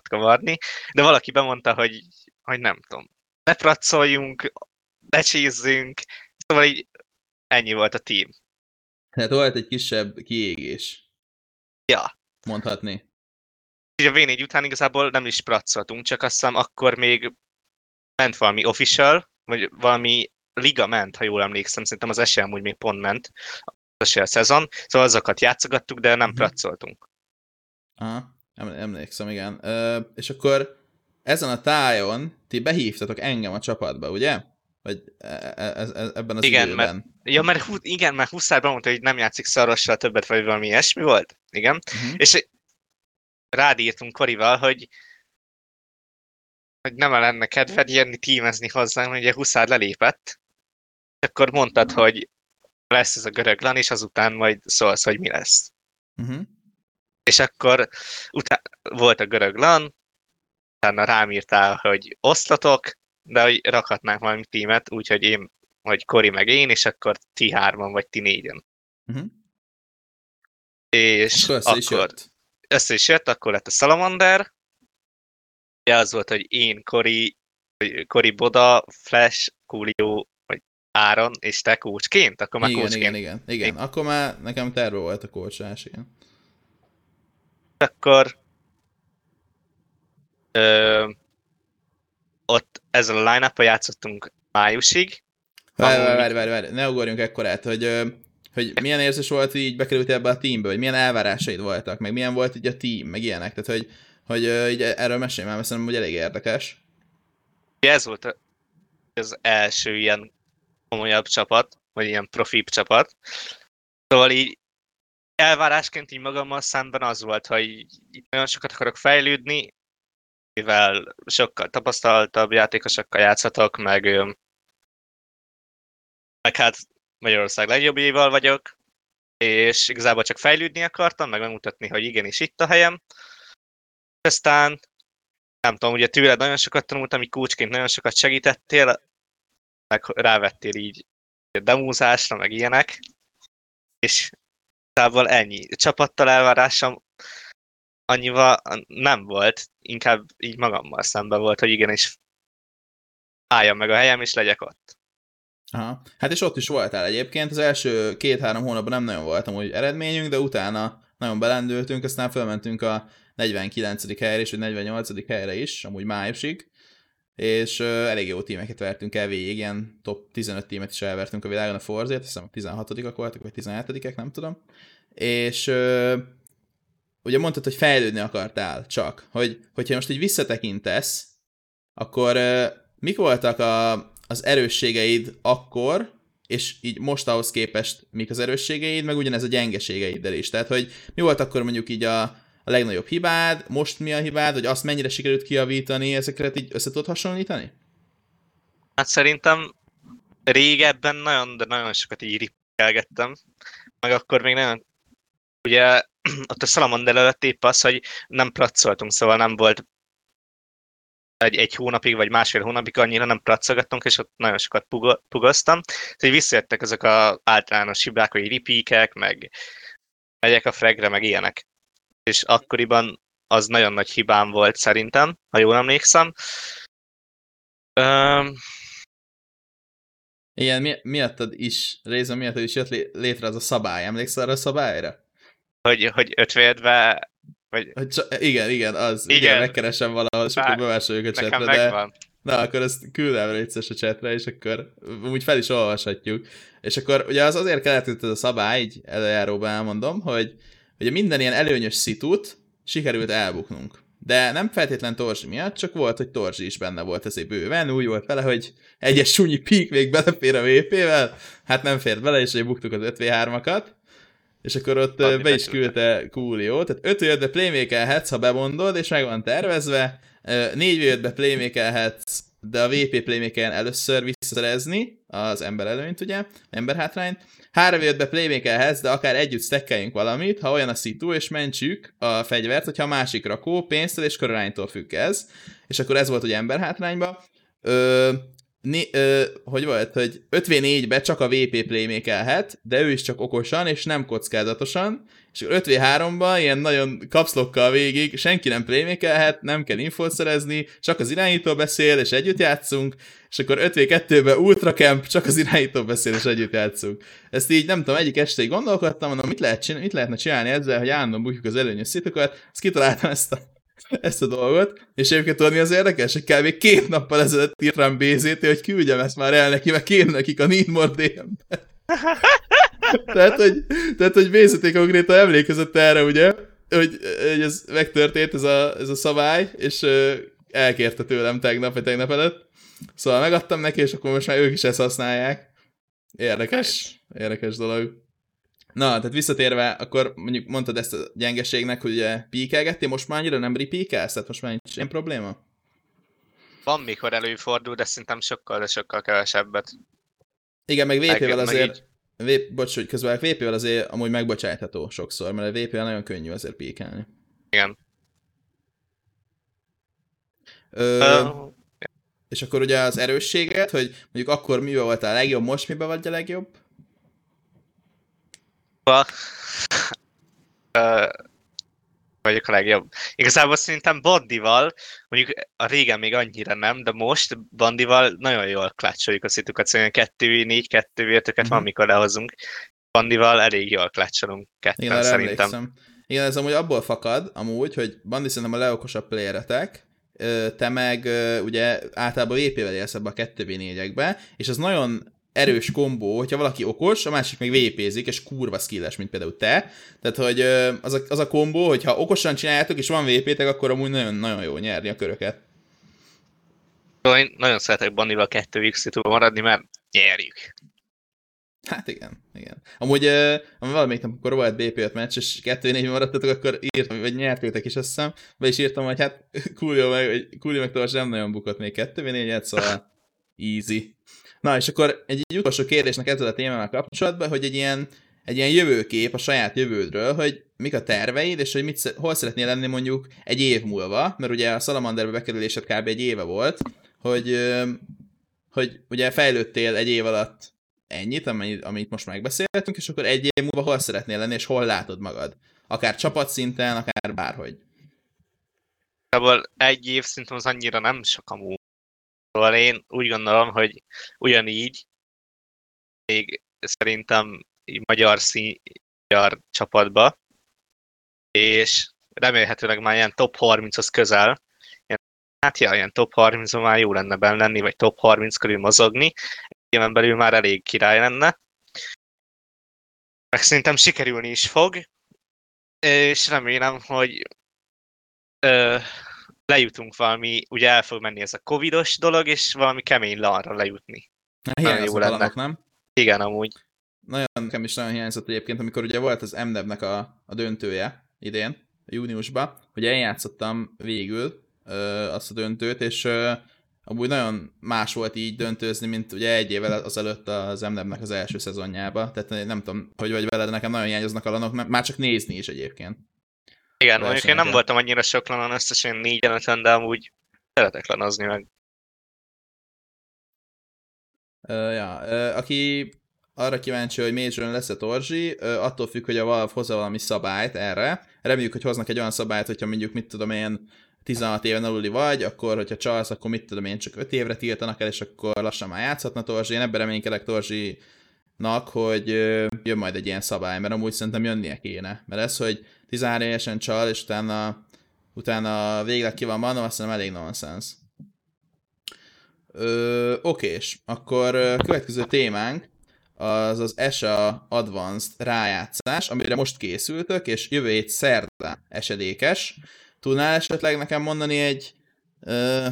kavarni, de valaki bemondta, hogy, hogy nem tudom, ne pracoljunk, ne csízzünk, szóval így ennyi volt a team. Hát volt egy kisebb kiégés. Ja. Mondhatni. Ugye a V4 után igazából nem is pracoltunk, csak azt hiszem akkor még ment valami official, vagy valami liga ment, ha jól emlékszem, szerintem az esély amúgy még pont ment, az a szezon, szóval azokat játszogattuk, de nem pracoltunk. Aha, em- emlékszem, igen. Ö, és akkor ezen a tájon ti behívtatok engem a csapatba, ugye? Vagy e- e- e- e- ebben az Igen, időben. Ja, mert hú, igen, mert Huszár mondta, hogy nem játszik szarossal többet, vagy valami ilyesmi volt. Igen. Uh-huh. És rád írtunk Korival, hogy hogy nem lenne kedved jönni tímezni hozzám, hogy ugye Huszár lelépett. Akkor mondtad, hogy lesz ez a görög lan, és azután majd szólsz, hogy mi lesz. Uh-huh. És akkor utá- volt a görög lan, utána rám írtál, hogy oszlatok, de hogy rakhatnánk valami tímet, úgyhogy én, vagy Kori meg én, és akkor ti hárman, vagy ti négyen. Uh-huh. És Akkor össze is akkor jött. össze is jött, akkor lett a Salamander. Ugye az volt, hogy én, Kori, Kori Boda, Flash, Coolio, vagy Áron, és te kócsként, akkor már Igen, kócsként. igen, igen, igen. Akkor már nekem terve volt a kócsás, igen. Akkor ö, ott ezzel a line játszottunk májusig. Várj, Amúgy- várj, várj, várj, ne ugorjunk ekkorát, hogy, hogy milyen érzés volt, hogy így bekerültél ebbe a teambe, hogy milyen elvárásaid voltak, meg milyen volt így a team, meg ilyenek, tehát hogy, hogy így erről mesélj már, mert szerintem, hogy elég érdekes. Ez volt az első ilyen komolyabb csapat, vagy ilyen profibb csapat. Szóval így elvárásként így magammal szemben az volt, hogy így nagyon sokat akarok fejlődni, mivel sokkal tapasztaltabb játékosokkal játszhatok, meg, meg hát Magyarország legjobbjaival vagyok, és igazából csak fejlődni akartam, meg megmutatni, hogy igenis itt a helyem. Aztán nem tudom, ugye tőled nagyon sokat tanultam, így kócsként nagyon sokat segítettél, meg rávettél így a demózásra, meg ilyenek, és igazából ennyi. Csapattal elvárásom annyival nem volt, inkább így magammal szemben volt, hogy igenis álljam meg a helyem, és legyek ott. Aha. Hát és ott is voltál egyébként, az első két-három hónapban nem nagyon volt amúgy eredményünk, de utána nagyon belendültünk, aztán felmentünk a 49. helyre és vagy 48. helyre is, amúgy májusig, és elég jó tímeket vertünk el végig, ilyen top 15 tímet is elvertünk a világon a Forzért, hiszem a 16 voltak, vagy 17 nem tudom, és ugye mondtad, hogy fejlődni akartál csak, hogy hogyha most így visszatekintesz, akkor mik voltak a, az erősségeid akkor, és így most ahhoz képest mik az erősségeid, meg ugyanez a gyengeségeiddel is. Tehát, hogy mi volt akkor mondjuk így a, a legnagyobb hibád, most mi a hibád, hogy azt mennyire sikerült kiavítani, ezeket így össze tudod hasonlítani? Hát szerintem régebben nagyon, de nagyon sokat így rippelgettem, meg akkor még nagyon, ugye ott a Salamander előtt épp az, hogy nem pracoltunk, szóval nem volt egy, egy hónapig, vagy másfél hónapig annyira nem pracolgattunk, és ott nagyon sokat pugo- pugoztam. Tehát visszajöttek ezek az általános hibák, hogy ripíkek, meg megyek a fregre, meg ilyenek. És akkoriban az nagyon nagy hibám volt szerintem, ha jól emlékszem. Öm, Igen, mi, miattad is, részben miattad is jött lé- létre az a szabály. Emlékszel arra a szabályra? Hogy, hogy ötvédve, vagy Hogy csa- igen, igen, az. Igen, Igen. megkeresem valahol, és akkor bemásoljuk a csetre, de... Na, akkor ezt küld el egyszer a csetre, és akkor úgy fel is olvashatjuk. És akkor ugye az azért kellett ez a szabály, így előjáróban elmondom, hogy ugye minden ilyen előnyös szitut sikerült elbuknunk. De nem feltétlen Torzsi miatt, csak volt, hogy Torzsi is benne volt ezért bőven, úgy volt vele, hogy egyes sunyi pík még belefér a VP-vel, hát nem fért bele, és így buktuk az 5v3-akat, és akkor ott Adni be is küldte Coolio, tehát 5 v be playmakelhetsz, ha bemondod, és meg van tervezve, 4 v be playmakelhetsz, de a VP playmakeren először visszaszerezni az ember előnyt, ugye, ember hátrányt, 3 v be playmakelhetsz, de akár együtt stackeljünk valamit, ha olyan a szitu, és mentsük a fegyvert, hogyha a másik rakó pénztől és körülánytól függ ez, és akkor ez volt ugye ember hátrányba. Ö, né, ö, hogy volt, hogy 5v4-be csak a VP playmakelhet, de ő is csak okosan és nem kockázatosan, és akkor 5v3-ban ilyen nagyon kapszlokkal végig senki nem playmakelhet, nem kell infót szerezni, csak az irányító beszél, és együtt játszunk, és akkor 5v2-ben Ultra Camp, csak az irányító beszél, és együtt játszunk. Ezt így nem tudom, egyik este így gondolkodtam, mondom, mit, lehet csinálni, mit lehetne csinálni ezzel, hogy állandóan bukjuk az előnyös szitokat, azt kitaláltam ezt a ezt a dolgot, és egyébként tudod mi az érdekes, hogy kb. két nappal ezelőtt írt rám BZT, hogy küldjem ezt már el neki, mert kéne nekik a Need More DM-be. tehát, hogy, tehát, hogy BZT konkrétan emlékezett erre, ugye, hogy, hogy ez megtörtént, ez a, ez a szabály, és elkérte tőlem tegnap, vagy tegnap előtt. Szóval megadtam neki, és akkor most már ők is ezt használják. Érdekes, érdekes dolog. Na, tehát visszatérve, akkor mondjuk mondtad ezt a gyengeségnek, hogy ugye píkelgettél, most már annyira nem ripíkelsz? Tehát most már nincs ilyen probléma? Van, mikor előfordul, de szerintem sokkal, de sokkal kevesebbet. Igen, meg VP-vel azért, vép, bocs, hogy közben VP-vel azért amúgy megbocsátható sokszor, mert a VP-vel nagyon könnyű azért píkelni. Igen. Ö, uh, és akkor ugye az erősséget, hogy mondjuk akkor mivel voltál a legjobb, most miben vagy a legjobb? Uh, vagyok a legjobb. Igazából szerintem Bandival, mondjuk a régen még annyira nem, de most Bandival nagyon jól klácsoljuk a szitukat, szóval 2 4 2 értöket mm-hmm. van, mikor lehozunk. Bandival elég jól klácsolunk ketten, Igen, szerintem. Emlékszem. Igen, ez amúgy abból fakad, amúgy, hogy Bandi szerintem a leokosabb playeretek, te meg ugye általában VP-vel élsz ebbe a 2v4-ekbe, és ez nagyon erős kombó, hogyha valaki okos, a másik még vépézik, és kurva skilles, mint például te. Tehát, hogy az a, az a kombó, hogyha okosan csináljátok, és van vp akkor amúgy nagyon, nagyon jó nyerni a köröket. Én nagyon szeretek Bannival 2 x maradni, mert nyerjük. Hát igen, igen. Amúgy uh, valamelyik nap, akkor volt BP5 meccs, és 2-4 maradtatok, akkor írtam, vagy nyertétek is, azt hiszem, be is írtam, hogy hát Coolio meg, Coolio meg Tors nem nagyon bukott még 2-4-et, szóval easy. Na, és akkor egy, egy utolsó kérdésnek ezzel a témával kapcsolatban, hogy egy ilyen, egy ilyen jövőkép a saját jövődről, hogy mik a terveid, és hogy mit, hol szeretnél lenni mondjuk egy év múlva, mert ugye a Salamanderbe bekerülésed kb. egy éve volt, hogy, hogy ugye fejlődtél egy év alatt ennyit, amit, amit most megbeszéltünk, és akkor egy év múlva hol szeretnél lenni, és hol látod magad? Akár csapatszinten, akár bárhogy. egy év szinten az annyira nem sok amúgy. Szóval én úgy gondolom, hogy ugyanígy még szerintem magyar szín, magyar csapatba, és remélhetőleg már ilyen top 30-hoz közel, ilyen, hát ja, ilyen top 30 már jó lenne benne lenni, vagy top 30 körül mozogni, éven belül már elég király lenne. Meg szerintem sikerülni is fog, és remélem, hogy ö, lejutunk valami, ugye el fog menni ez a covidos dolog, és valami kemény lanra lejutni. Nagyon jó lenne. Lanok, nem? Igen, amúgy. Nagyon nekem is nagyon hiányzott egyébként, amikor ugye volt az MDEV-nek a, a döntője idén, júniusban, hogy eljátszottam végül ö, azt a döntőt, és ö, amúgy nagyon más volt így döntőzni, mint ugye egy évvel azelőtt az MDEV-nek az első szezonjába, tehát nem tudom, hogy vagy veled, nekem nagyon hiányoznak a lanok, már csak nézni is egyébként. Igen, mondjuk én nem voltam annyira sok lanon, összesen négyen öten, de amúgy szeretek lanozni meg. Uh, ja, uh, aki arra kíváncsi, hogy major lesz-e Torzsi, uh, attól függ, hogy a Valve hozza valami szabályt erre. Reméljük, hogy hoznak egy olyan szabályt, hogyha mondjuk, mit tudom én, 16 éven aluli vagy, akkor, hogyha csalsz, akkor mit tudom én, csak 5 évre tiltanak el, és akkor lassan már játszhatna Torzsi. Én ebben reménykedek Torzsinak, hogy jön majd egy ilyen szabály, mert amúgy szerintem jönnie kéne. Mert ez, hogy 13 évesen csal, és utána, utána végleg ki van bannolva, azt hiszem elég nonsens. És akkor következő témánk az az ESA Advanced rájátszás, amire most készültök, és jövő hét szerdán esedékes. Tudnál esetleg nekem mondani egy ö,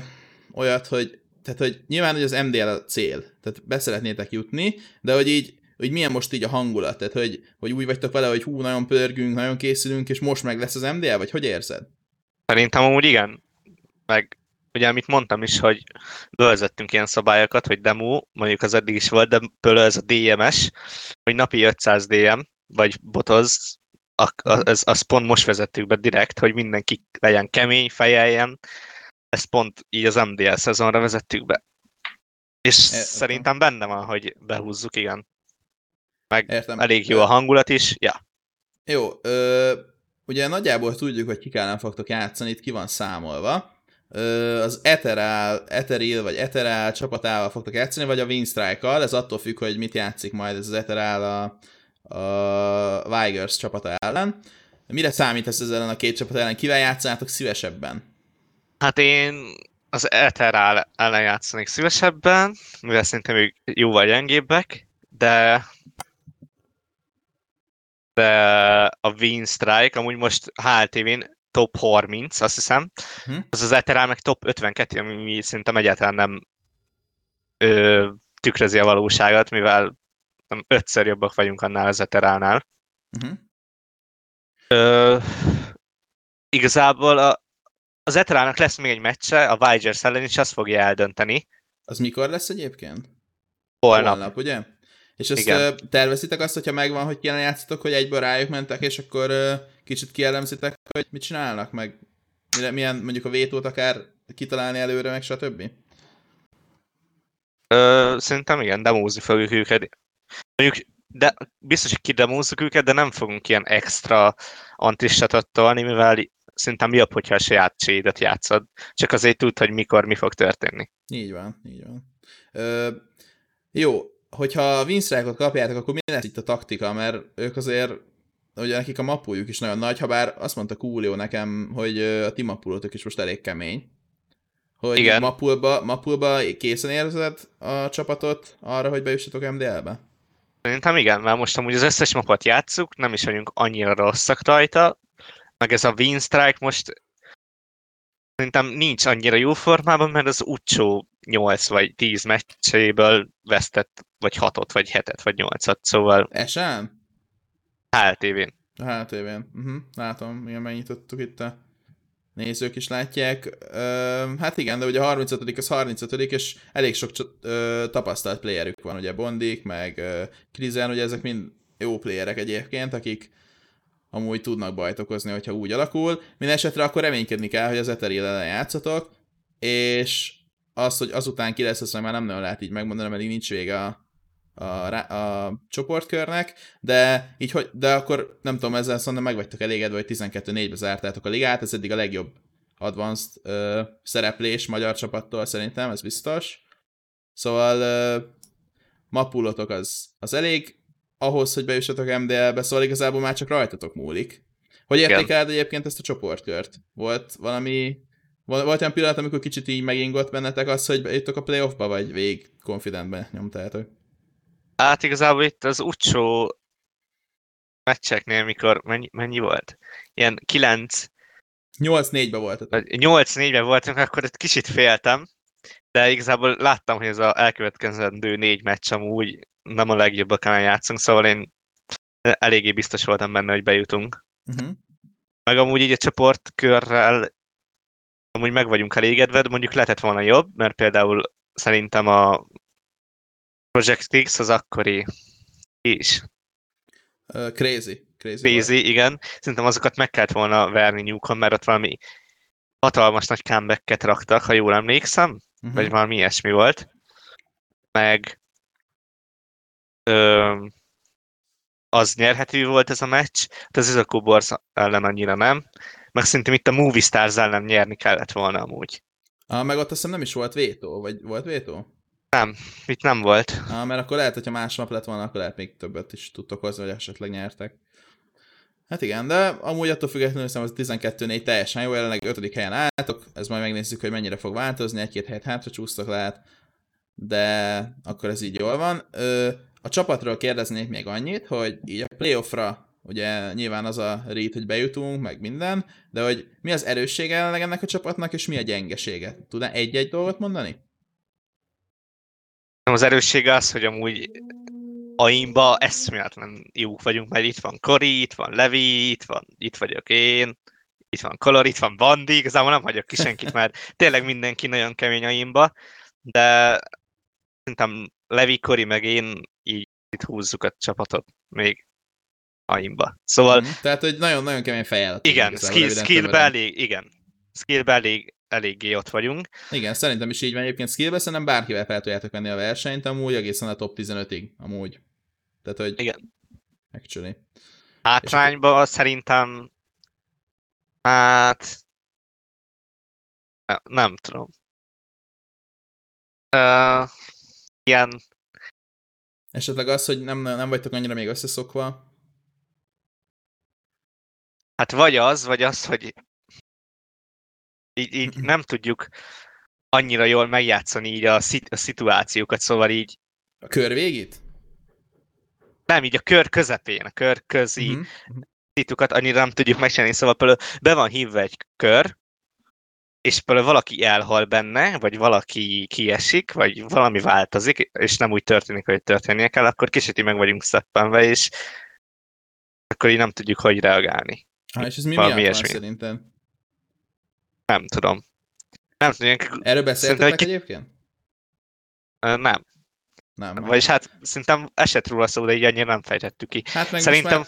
olyat, hogy tehát, hogy nyilván, hogy az MDL a cél, tehát beszeretnétek jutni, de hogy így hogy milyen most így a hangulat, tehát hogy, hogy úgy vagytok vele, hogy hú, nagyon pörgünk, nagyon készülünk, és most meg lesz az MDL, vagy hogy érzed? Szerintem amúgy igen, meg ugye amit mondtam is, hogy bevezettünk ilyen szabályokat, hogy demo, mondjuk az eddig is volt, de például ez a DMS, hogy napi 500 DM, vagy botoz, az, az pont most vezettük be direkt, hogy mindenki legyen kemény, fejeljen, ezt pont így az MDL szezonra vezettük be. És é, szerintem benne van, hogy behúzzuk, igen meg Értem. elég jó a hangulat is. Ja. Jó, ö, ugye nagyjából tudjuk, hogy kik ellen fogtok játszani, itt ki van számolva. Ö, az Ethereal, Etheril vagy Ethereal csapatával fogtok játszani, vagy a Winstrike-kal, ez attól függ, hogy mit játszik majd ez az Ethereal a, a Vigers csapata ellen. mire számítasz ezzel ellen a két csapat ellen? Kivel játszanátok szívesebben? Hát én az Ether ellen játszanék szívesebben, mivel szerintem ők jóval gyengébbek, de a Win Strike, amúgy most HLTV-n top 30, azt hiszem, hm? az az Ether meg top 52, ami szerintem egyáltalán nem ö, tükrözi a valóságot, mivel nem ötször jobbak vagyunk annál az Eteránál. Uh-huh. Ö, igazából a, az Eterának lesz még egy meccse, a Vigers ellen is azt fogja eldönteni. Az mikor lesz egyébként? Holnap. Holnap, ugye? És ezt Igen. tervezitek azt, hogyha megvan, hogy kéne játszatok, hogy egyből rájuk mentek, és akkor kicsit kielemzitek, hogy mit csinálnak, meg milyen mondjuk a vétót akár kitalálni előre, meg stb. Ö, szerintem igen, demózni fogjuk őket. Mondjuk, de biztos, hogy kidemózzuk őket, de nem fogunk ilyen extra antistatot tolni, mivel szerintem jobb, hogyha a saját csédet játszod. Csak azért tud, hogy mikor mi fog történni. Így van, így van. Ö, jó, hogyha a Winstrike-ot kapjátok, akkor mi lesz itt a taktika? Mert ők azért, ugye nekik a mapuljuk is nagyon nagy, ha bár azt mondta Coolio nekem, hogy a ti mapulótok is most elég kemény. Hogy Igen. Mapulba, Mapulba készen érzed a csapatot arra, hogy bejussatok MDL-be? Szerintem igen, mert most amúgy az összes mapot játsszuk, nem is vagyunk annyira rosszak rajta, meg ez a Win Strike most szerintem nincs annyira jó formában, mert az Ucsó 8 vagy 10 meccséből vesztett vagy 6 vagy 7 vagy 8-at, szóval... Esen? HLTV-n. A HLTV-n, uh-huh. látom, igen, megnyitottuk itt a nézők is látják. Uh, hát igen, de ugye a 35 az 35 és elég sok uh, tapasztalt playerük van, ugye Bondik, meg uh, Krizen, ugye ezek mind jó playerek egyébként, akik amúgy tudnak bajt okozni, hogyha úgy alakul. Minden esetre akkor reménykedni kell, hogy az Ethereal ellen játszatok, és az, hogy azután ki lesz, azt már nem nagyon lehet így megmondani, mert így nincs vége a, a, a csoportkörnek, de így, hogy, de akkor nem tudom, ezzel szóval meg vagytok elégedve, hogy 12-4-be zártátok a ligát, ez eddig a legjobb advanced ö, szereplés magyar csapattól szerintem, ez biztos. Szóval ö, mapulotok az, az elég ahhoz, hogy bejussatok MDL-be, szóval igazából már csak rajtatok múlik. Hogy értékeled egyébként ezt a csoportkört? Volt valami volt olyan pillanat, amikor kicsit így megingott bennetek az, hogy jöttök a playoffba, vagy végig confidentbe nyomtátok? Hát igazából itt az utcsó meccseknél, mikor mennyi, mennyi volt? Ilyen 9 8-4-ben voltatok. 8-4-ben voltunk, akkor egy kicsit féltem, de igazából láttam, hogy ez a elkövetkezendő négy meccs amúgy nem a legjobbak, amelyen játszunk, szóval én eléggé biztos voltam benne, hogy bejutunk. Uh-huh. Meg amúgy így a csoportkörrel amúgy meg vagyunk elégedve, mondjuk lehetett volna jobb, mert például szerintem a Project X az akkori is. Uh, crazy. Crazy, crazy igen. Szerintem azokat meg kellett volna verni Newcom, mert ott valami hatalmas nagy comeback raktak, ha jól emlékszem, uh-huh. vagy valami ilyesmi volt. Meg ö, az nyerhető volt ez a meccs, de az Izakó Borz ellen annyira nem. Meg szerintem itt a Movie Stars ellen nyerni kellett volna amúgy. Ah, meg ott azt hiszem nem is volt vétó, vagy volt vétó? Nem, itt nem volt. Ah, mert akkor lehet, hogyha más nap lett volna, akkor lehet még többet is tudtok hozni, vagy esetleg nyertek. Hát igen, de amúgy attól függetlenül hiszem, az 12-4 teljesen jó, jelenleg 5. helyen álltok, ez majd megnézzük, hogy mennyire fog változni, egy-két helyet hátra csúsztok lehet, de akkor ez így jól van. A csapatról kérdeznék még annyit, hogy így a playoffra ugye nyilván az a rét, hogy bejutunk, meg minden, de hogy mi az erőssége jelenleg ennek a csapatnak, és mi a gyengesége? Tudná egy-egy dolgot mondani? Az erőssége az, hogy amúgy aimba eszméletlen jók vagyunk, mert itt van Kori, itt van Levi, itt, van, itt vagyok én, itt van Color, itt van Bandi, igazából nem hagyok ki senkit, mert tényleg mindenki nagyon kemény aimba, de szerintem Levi, Kori meg én így itt húzzuk a csapatot még aimba. Szóval... Mm, tehát, hogy nagyon-nagyon kemény fejjel. Igen, skill, skillbe elég, igen. Skillbe elég, eléggé ott vagyunk. Igen, szerintem is így van egyébként skillbe, szerintem bárkivel fel tudjátok venni a versenyt, amúgy egészen a top 15-ig, amúgy. Tehát, hogy... Igen. Actually. Hátrányba akkor... szerintem... Hát... Nem, nem tudom. Uh, ilyen... Esetleg az, hogy nem, nem vagytok annyira még összeszokva, Hát vagy az, vagy az, hogy így, így nem tudjuk annyira jól megjátszani így a, szit- a szituációkat, szóval így A kör végét? nem így a kör közepén, a kör közi Mhm. szitukat annyira nem tudjuk megcsinálni, szóval például be van hívva egy kör, és például valaki elhal benne, vagy valaki kiesik, vagy valami változik, és nem úgy történik, hogy történnie kell, akkor kicsit így meg vagyunk szeppenve, és akkor így nem tudjuk, hogy reagálni. Ha, és ez mi Valami miatt van ilyesmi. szerintem? Nem tudom. Nem tudom, ilyen- Erről beszéltetek Szerintem egy- egyébként? nem. Nem. Vagyis hát szerintem esett róla szó, de így annyira nem fejtettük ki. Hát meg Szerintem már...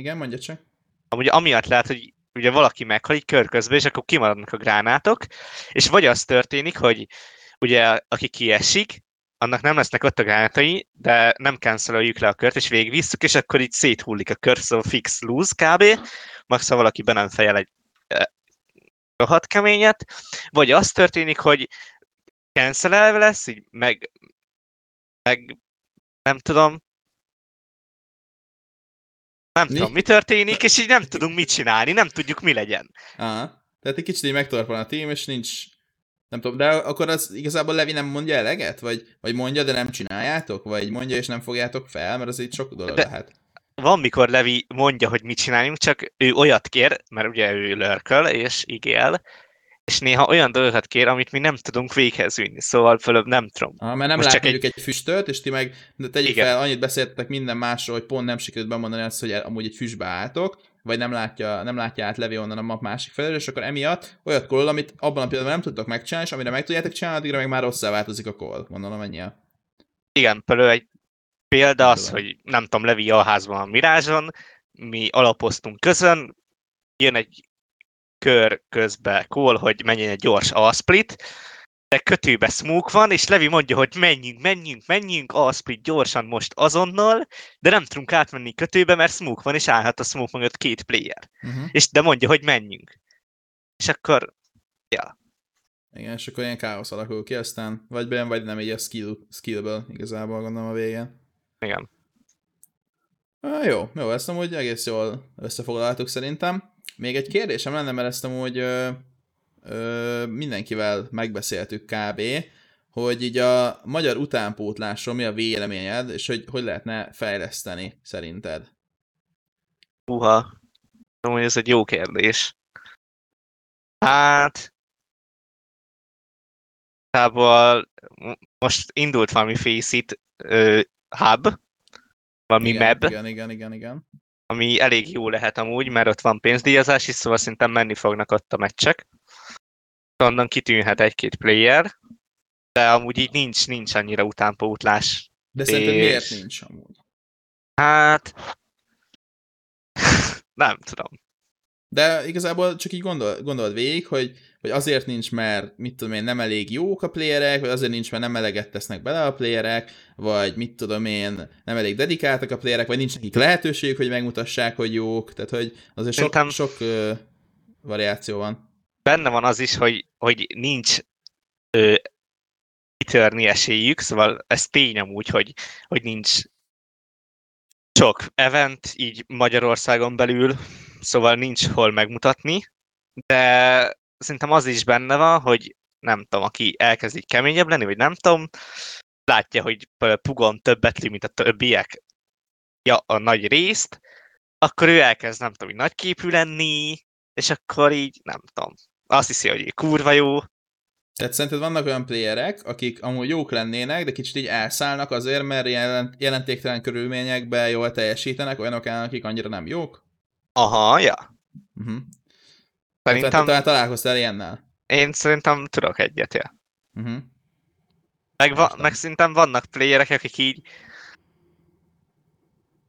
Igen, mondja csak. amúgy amiatt lehet, hogy ugye valaki meghal így kör közben, és akkor kimaradnak a gránátok, és vagy az történik, hogy ugye aki kiesik, annak nem lesznek ott a gránátai, de nem canceloljük le a kört, és végigvisszük, és akkor így széthullik a kör, szóval fix lose kb. Max, ha valaki be nem fejel egy rohadt keményet, vagy az történik, hogy cancelelve lesz, így meg, meg nem tudom, nem Mi? tudom, mi történik, és így nem tudunk mit csinálni, nem tudjuk, mi legyen. Aha. Tehát egy kicsit így megtorpan a tím, és nincs... Nem tudom, de akkor az igazából Levi nem mondja eleget? Vagy, vagy mondja, de nem csináljátok? Vagy mondja, és nem fogjátok fel? Mert az így sok dolog De- lehet. Van, mikor Levi mondja, hogy mit csináljunk, csak ő olyat kér, mert ugye ő lörköl és igél, és néha olyan dolgokat kér, amit mi nem tudunk véghez vinni, szóval fölöbb nem tudom. Aha, mert nem Most lát csak egy- egy... füstöt, és ti meg de tegyük Igen. fel, annyit beszéltetek minden másról, hogy pont nem sikerült bemondani azt, hogy amúgy egy füstbe álltok, vagy nem látja, nem látja át Levi onnan a map másik felől, és akkor emiatt olyat kollol, amit abban a pillanatban nem tudtok megcsinálni, és amire meg tudjátok csinálni, addigra meg már rosszá változik a call. Gondolom ennyi a... Igen, például egy példa az, hogy nem tudom, Levi alházban a Mirázson, mi alapoztunk közön, jön egy kör közbe call, hogy menjen egy gyors A-split, de kötőbe smoke van, és Levi mondja, hogy menjünk, menjünk, menjünk, A-split gyorsan most azonnal, de nem tudunk átmenni kötőbe, mert smoke van, és állhat a smoke mögött két player. Uh-huh. És de mondja, hogy menjünk. És akkor, Igen, és akkor ilyen káosz alakul ki, aztán vagy bejön, vagy nem így a skill, skillből igazából gondolom a végén. igen. Ah, jó, jó, ezt amúgy egész jól összefoglaltuk szerintem. Még egy kérdésem lenne, mert ezt amúgy ö, mindenkivel megbeszéltük kb., hogy így a magyar utánpótlásról mi a véleményed, és hogy hogy lehetne fejleszteni szerinted? Uha. Amúgy ez egy jó kérdés. Hát... Tából most indult valami Faceit hub, valami igen, map, Igen, igen, igen, igen. ami elég jó lehet amúgy, mert ott van pénzdíjazás is, szóval szerintem menni fognak ott a meccsek. Onnan kitűnhet egy-két player, de amúgy így nincs, nincs annyira utánpótlás. De szerinted És- miért nincs amúgy? Hát... Nem tudom. De igazából csak így gondol, gondold végig, hogy, hogy azért nincs, mert mit tudom én, nem elég jók a playerek, vagy azért nincs, mert nem eleget tesznek bele a playerek, vagy mit tudom én, nem elég dedikáltak a playerek, vagy nincs nekik lehetőségük, hogy megmutassák, hogy jók, tehát hogy azért sok, Szerintem- sok ö, variáció van. Benne van az is, hogy, hogy nincs ö, kitörni esélyük, szóval ez tény amúgy, hogy, hogy nincs sok event így Magyarországon belül, szóval nincs hol megmutatni, de szerintem az is benne van, hogy nem tudom, aki elkezd így keményebb lenni, vagy nem tudom, látja, hogy Pugon többet lő, mint a többiek, ja, a nagy részt, akkor ő elkezd, nem tudom, így nagyképű lenni, és akkor így, nem tudom, azt hiszi, hogy kurva jó, Tehát szerinted vannak olyan playerek, akik amúgy jók lennének, de kicsit így elszállnak azért, mert jelent, jelentéktelen körülményekben jól teljesítenek, olyanok ellen, akik annyira nem jók? aha, ja. Uh-huh. Szerintem, Tehát talán találkoztál ilyennel? én szerintem tudok egyet, ja. Uh-huh. Meg, va, meg szerintem vannak playerek, akik így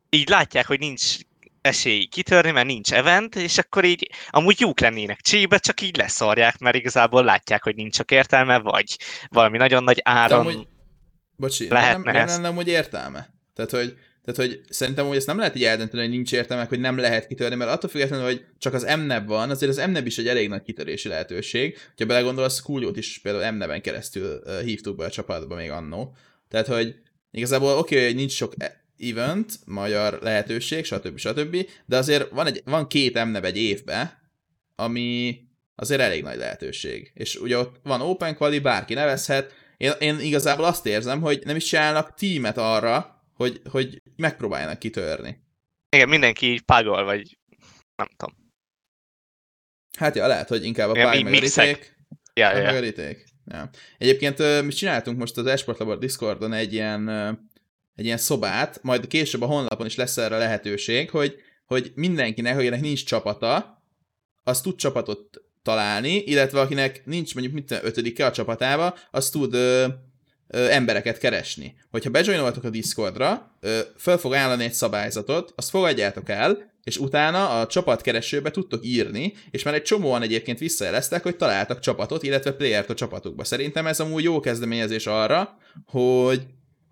így látják, hogy nincs esély kitörni, mert nincs event, és akkor így amúgy jók lennének csébe, csak így leszarják, mert igazából látják, hogy nincs csak értelme, vagy valami nagyon nagy De áron. amúgy, bocsi, Lehetne nem, nem lenne amúgy értelme. Tehát, hogy, tehát, hogy szerintem hogy ezt nem lehet így eldönteni, hogy nincs értelme, hogy nem lehet kitörni, mert attól függetlenül, hogy csak az MNEB van, azért az MNEB is egy elég nagy kitörési lehetőség. Ha belegondolsz, Cooljót is például MNEB-en keresztül uh, hívtuk be a csapatba még annó. Tehát, hogy igazából oké, okay, hogy nincs sok e- event, magyar lehetőség, stb. stb. De azért van, egy, van két MNEB egy évben, ami azért elég nagy lehetőség. És ugye ott van Open Quali, bárki nevezhet. Én, én igazából azt érzem, hogy nem is csinálnak tímet arra, hogy, hogy megpróbáljanak kitörni. Igen, mindenki így pagol, vagy nem tudom. Hát ja, lehet, hogy inkább a pály mi- meg a mixek. riték. Ja, ja, ja. Egyébként mi csináltunk most az Esport Labor Discordon egy ilyen, egy ilyen szobát, majd később a honlapon is lesz erre lehetőség, hogy, hogy mindenkinek, akinek nincs csapata, az tud csapatot találni, illetve akinek nincs mondjuk mit ötödike a csapatába, az tud ö, ö, embereket keresni. Hogyha bejoinoltok a Discordra, ö, föl fog állani egy szabályzatot, azt fogadjátok el, és utána a csapatkeresőbe tudtok írni, és már egy csomóan egyébként visszajeleztek, hogy találtak csapatot, illetve playert a csapatukba. Szerintem ez amúgy jó kezdeményezés arra, hogy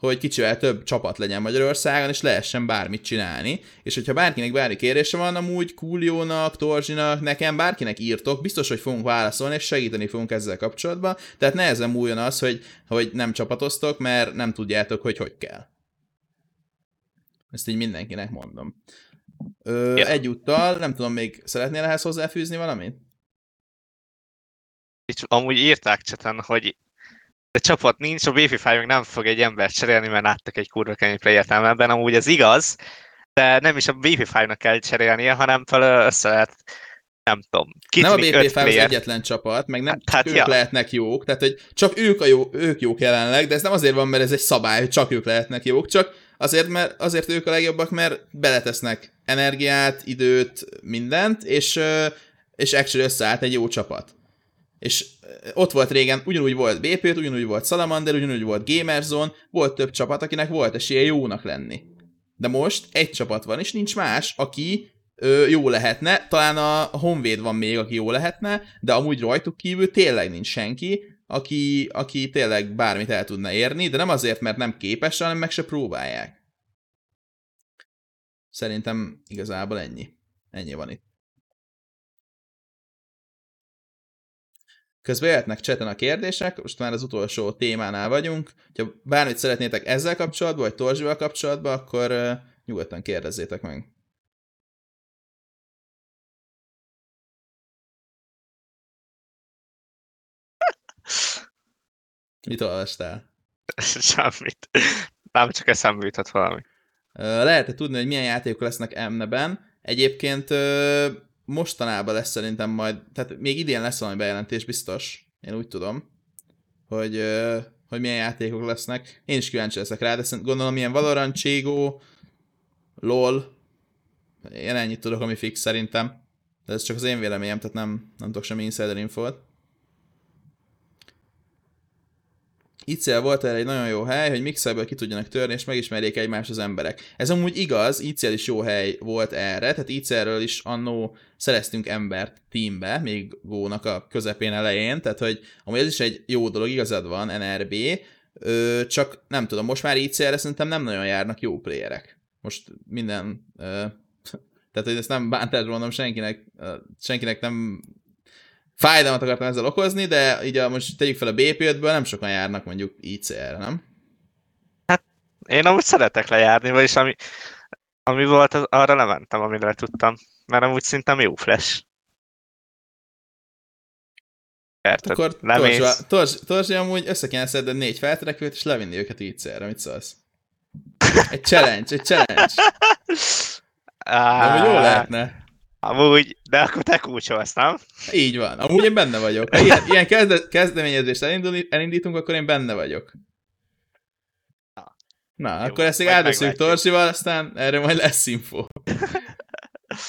hogy kicsivel több csapat legyen Magyarországon, és lehessen bármit csinálni. És hogyha bárkinek bármi kérése van, amúgy Kuliónak, Torzsinak, nekem, bárkinek írtok, biztos, hogy fogunk válaszolni, és segíteni fogunk ezzel kapcsolatban. Tehát nehezen múljon az, hogy, hogy nem csapatoztok, mert nem tudjátok, hogy hogy kell. Ezt így mindenkinek mondom. Ö, Ja. Egyúttal, nem tudom, még szeretnél ehhez hozzáfűzni valamit? Itt amúgy írták cseten, hogy de csapat nincs, a BFI meg nem fog egy embert cserélni, mert láttak egy kurva kemény play értelmeben, amúgy ez igaz, de nem is a BFI-nak kell cserélnie, hanem fel össze lehet, nem tudom, nem a BPF az egyetlen csapat, meg nem Hát- ők ja. lehetnek jók, tehát hogy csak ők, a jó, ők jók jelenleg, de ez nem azért van, mert ez egy szabály, hogy csak ők lehetnek jók, csak azért, mert azért ők a legjobbak, mert beletesznek energiát, időt, mindent, és, és actually összeállt egy jó csapat. És ö, ott volt régen, ugyanúgy volt BP, ugyanúgy volt Salamander, ugyanúgy volt Gamerzone, volt több csapat, akinek volt esélye jónak lenni. De most egy csapat van, és nincs más, aki ö, jó lehetne, talán a Honvéd van még, aki jó lehetne, de amúgy rajtuk kívül tényleg nincs senki, aki, aki tényleg bármit el tudna érni, de nem azért, mert nem képes, hanem meg se próbálják. Szerintem igazából ennyi. Ennyi van itt. Közben jöhetnek cseten a kérdések, most már az utolsó témánál vagyunk. Ha bármit szeretnétek ezzel kapcsolatban, vagy Torzsival kapcsolatban, akkor nyugodtan kérdezzétek meg. Mit olvastál? Semmit. Nem, csak eszembe jutott valami. Lehet-e tudni, hogy milyen játékok lesznek Emneben? Egyébként mostanában lesz szerintem majd, tehát még idén lesz valami bejelentés, biztos. Én úgy tudom, hogy, hogy milyen játékok lesznek. Én is kíváncsi leszek rá, de gondolom ilyen Valorant, Cségó, LOL. Én ennyit tudok, ami fix szerintem. De ez csak az én véleményem, tehát nem, nem tudok semmi insider infót. ICL volt erre egy nagyon jó hely, hogy mixerből ki tudjanak törni, és megismerjék egymást az emberek. Ez amúgy igaz, ICL is jó hely volt erre, tehát ICL-ről is annó szereztünk embert teambe, még gónak a közepén elején, tehát hogy amúgy ez is egy jó dolog, igazad van, NRB, ö, csak nem tudom, most már ICL-re szerintem nem nagyon járnak jó playerek. Most minden, ö, tehát hogy ezt nem bántásban mondom senkinek, senkinek nem fájdalmat akartam ezzel okozni, de így a, most tegyük fel a BP5-ből, nem sokan járnak mondjuk ICR-re, nem? Én amúgy szeretek lejárni, vagyis ami, ami volt, az, arra lementem, amire tudtam. Mert amúgy szerintem jó flash. Érted? Akkor Lemész. Torzsa, Torzs, Torzsi amúgy össze kéne szedni négy felterekvőt, és levinni őket ICR-re, mit szólsz? Egy challenge, egy challenge. De amúgy jó lehetne. Amúgy, de akkor te kulcsolsz, nem? Így van. Amúgy én benne vagyok. Ha ilyen, ilyen kezde, kezdeményezést elindul, elindítunk, akkor én benne vagyok. Na, Jó, akkor ezt még meglátjuk. Torzsival, aztán erre majd lesz info.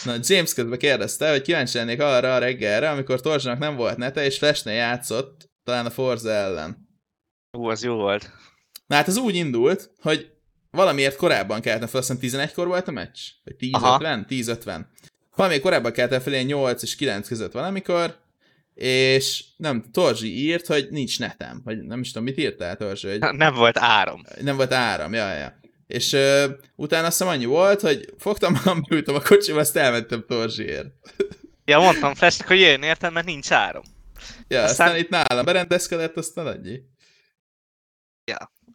Na, James közben kérdezte, hogy kíváncsi lennék arra a reggelre, amikor Torzsinak nem volt nete, és Flashnél játszott, talán a Forza ellen. Ú, az jó volt. Na hát ez úgy indult, hogy valamiért korábban kellett fel, azt hiszem 11-kor volt a meccs? Vagy 10-50? Aha. 10-50. Valamiért korábban fel, ilyen 8 és 9 között valamikor, és nem, Torzsi írt, hogy nincs netem, vagy nem is tudom, mit írtál Torzsi, hogy Nem volt áram. nem volt áram, ja, ja. És ö, utána azt hiszem annyi volt, hogy fogtam magam, beültem a kocsiba, azt elmentem Torzsiért. Ja, mondtam Flashnek, hogy jöjjön érted, mert nincs áram. Ja, aztán, Aztán- itt nálam berendezkedett, aztán annyi.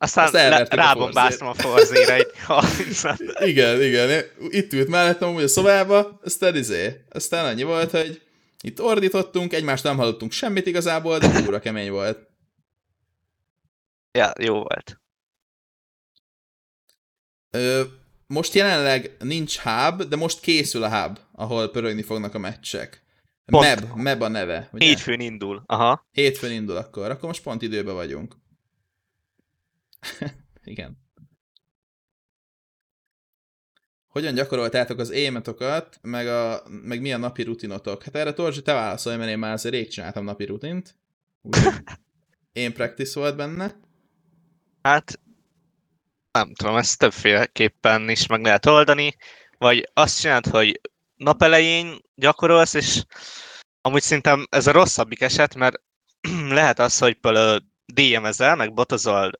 Aztán Azt rábombáztam a forzére egy 30 Igen, igen. Itt ült mellettem úgy a szobába, aztán izé. Aztán annyi volt, hogy itt ordítottunk, egymást nem hallottunk semmit igazából, de úra kemény volt. Ja, jó volt. Ö, most jelenleg nincs hub, de most készül a hub, ahol pörögni fognak a meccsek. Pont. Meb, Meb a neve. Ugye? Hétfőn indul. Aha. Hétfőn indul akkor, akkor most pont időben vagyunk. Igen. Hogyan gyakoroltátok az émetokat, meg, a, meg mi a napi rutinotok? Hát erre Torzsi, te válaszolj, mert én már azért rég csináltam napi rutint. Én practice volt benne. Hát nem tudom, ezt többféleképpen is meg lehet oldani, vagy azt csinálod, hogy nap elején gyakorolsz, és amúgy szerintem ez a rosszabbik eset, mert lehet az, hogy például DM-ezel, meg botozol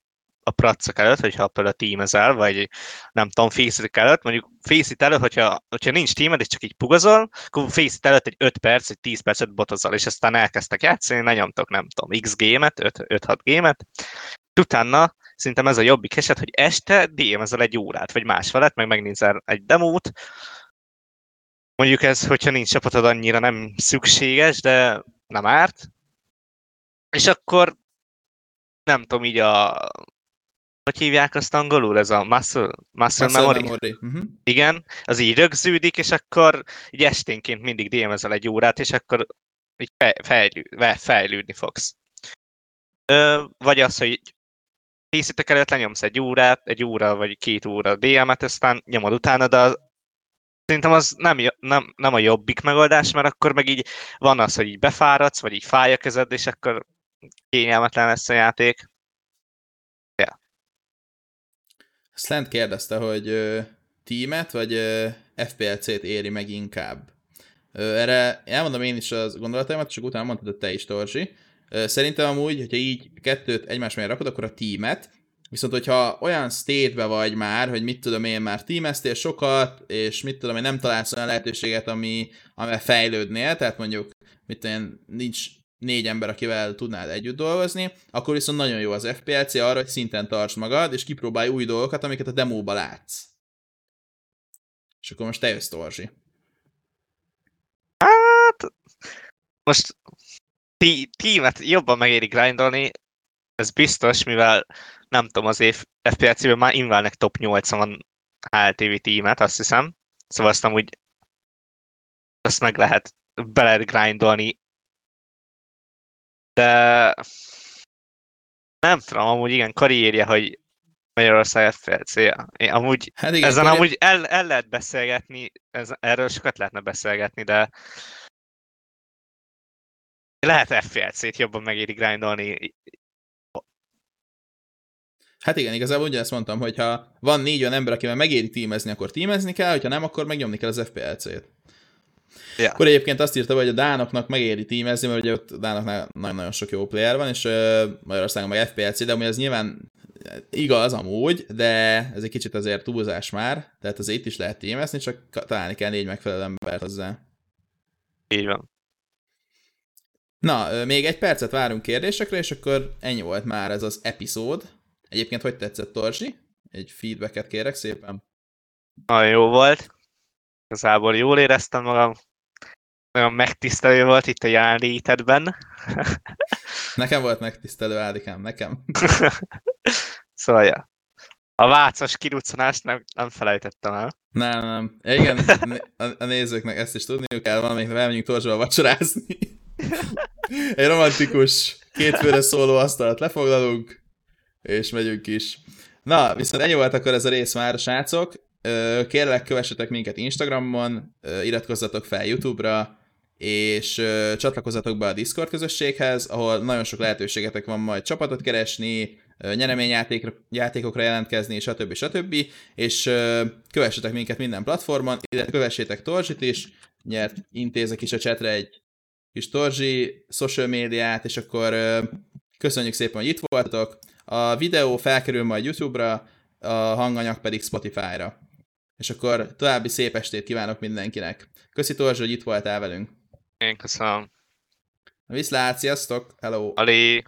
a pracok előtt, hogyha például teamezel, vagy nem tudom, fészítek előtt, mondjuk fészít előtt, hogyha, hogyha nincs teamed, és csak így pugazol, akkor fészít előtt egy 5 perc, egy 10 percet botozol, és aztán elkezdtek játszani, lenyomtok, nem tudom, x gémet, 5-6 gémet, utána szerintem ez a jobbik eset, hogy este DM-ezel egy órát, vagy más felett, meg megnézel egy demót, Mondjuk ez, hogyha nincs csapatod, annyira nem szükséges, de nem árt. És akkor nem tudom, így a... Hogy hívják azt angolul? Ez a muscle, muscle, Muscle memory? memory. Uh-huh. Igen, az így rögződik, és akkor így esténként mindig DM-ezel egy órát, és akkor így fej- fejlő, fejlődni fogsz. Ö, vagy az, hogy készítek előtt lenyomsz egy órát, egy óra vagy két óra DM-et, aztán nyomod utána, de az, szerintem az nem, nem, nem a jobbik megoldás, mert akkor meg így van az, hogy így befáradsz, vagy így fáj a kezed, és akkor kényelmetlen lesz a játék. Lent kérdezte, hogy ö, teamet vagy FPLC-t éri meg inkább. Ö, erre elmondom én is az gondolataimat, csak utána mondtad te is, Torzsi. Szerintem amúgy, hogyha így kettőt egymás mellé rakod, akkor a teamet, viszont hogyha olyan state vagy már, hogy mit tudom én már teameztél sokat, és mit tudom én nem találsz olyan lehetőséget, ami, amivel fejlődnél, tehát mondjuk mit tudom én, nincs négy ember, akivel tudnád együtt dolgozni, akkor viszont nagyon jó az FPLC arra, hogy szinten tarts magad, és kipróbálj új dolgokat, amiket a demóba látsz. És akkor most te jössz, Torzsi. Hát, most tí- tímet jobban megéri grindolni, ez biztos, mivel nem tudom, az év FPLC-ben már Invalnek top 80 van HLTV tímet, azt hiszem. Szóval azt amúgy azt meg lehet, be lehet grindolni. De nem tudom, amúgy igen, karrierje, hogy Magyarország FPLC. Én amúgy Hát igen, ezen akkor amúgy el, el lehet beszélgetni, ez, erről sokat lehetne beszélgetni, de lehet FPLC-t jobban megéri grindolni. Hát igen, igazából ugyanezt mondtam, hogy ha van négy olyan ember, akivel megéri tímezni, akkor tímezni kell, hogyha nem, akkor megnyomni kell az FPLC-t. Ja. Akkor egyébként azt írta, hogy a Dánoknak megéri tímezni, mert ugye ott Dánoknál nagyon-nagyon sok jó player van, és uh, Magyarországon meg FPLC, de amúgy ez nyilván igaz amúgy, de ez egy kicsit azért túlzás már, tehát azért itt is lehet tímezni, csak találni kell négy megfelelő embert hozzá. Így van. Na, ö, még egy percet várunk kérdésekre, és akkor ennyi volt már ez az epizód. Egyébként hogy tetszett, Torzsi? Egy feedbacket kérek szépen. Nagyon jó volt. Igazából jól éreztem magam. Nagyon megtisztelő volt itt a jelenlétedben. Nekem volt megtisztelő Ádikám, nekem. szóval, ja. A vácos kiruccanást nem, nem felejtettem el. Nem, nem. Igen, a, nézőknek ezt is tudniuk kell, valamelyik elmegyünk Torzsóval vacsorázni. Egy romantikus, kétfőre szóló asztalat lefoglalunk, és megyünk is. Na, viszont ennyi volt akkor ez a rész már, srácok. Kérlek, kövessetek minket Instagramon, iratkozzatok fel YouTube-ra, és csatlakozzatok be a Discord közösséghez, ahol nagyon sok lehetőségetek van majd csapatot keresni, ö, nyereményjátékra, játékokra jelentkezni, stb. stb. És kövessetek minket minden platformon, illetve kövessétek Torzsit is, nyert intézek is a chatre egy kis Torzsi social médiát, és akkor köszönjük szépen, hogy itt voltatok. A videó felkerül majd YouTube-ra, a hanganyag pedig Spotify-ra. És akkor további szép estét kívánok mindenkinek. Köszi Torzsi, hogy itt voltál velünk. Én köszönöm. Viszlát, sziasztok, hello! Ali.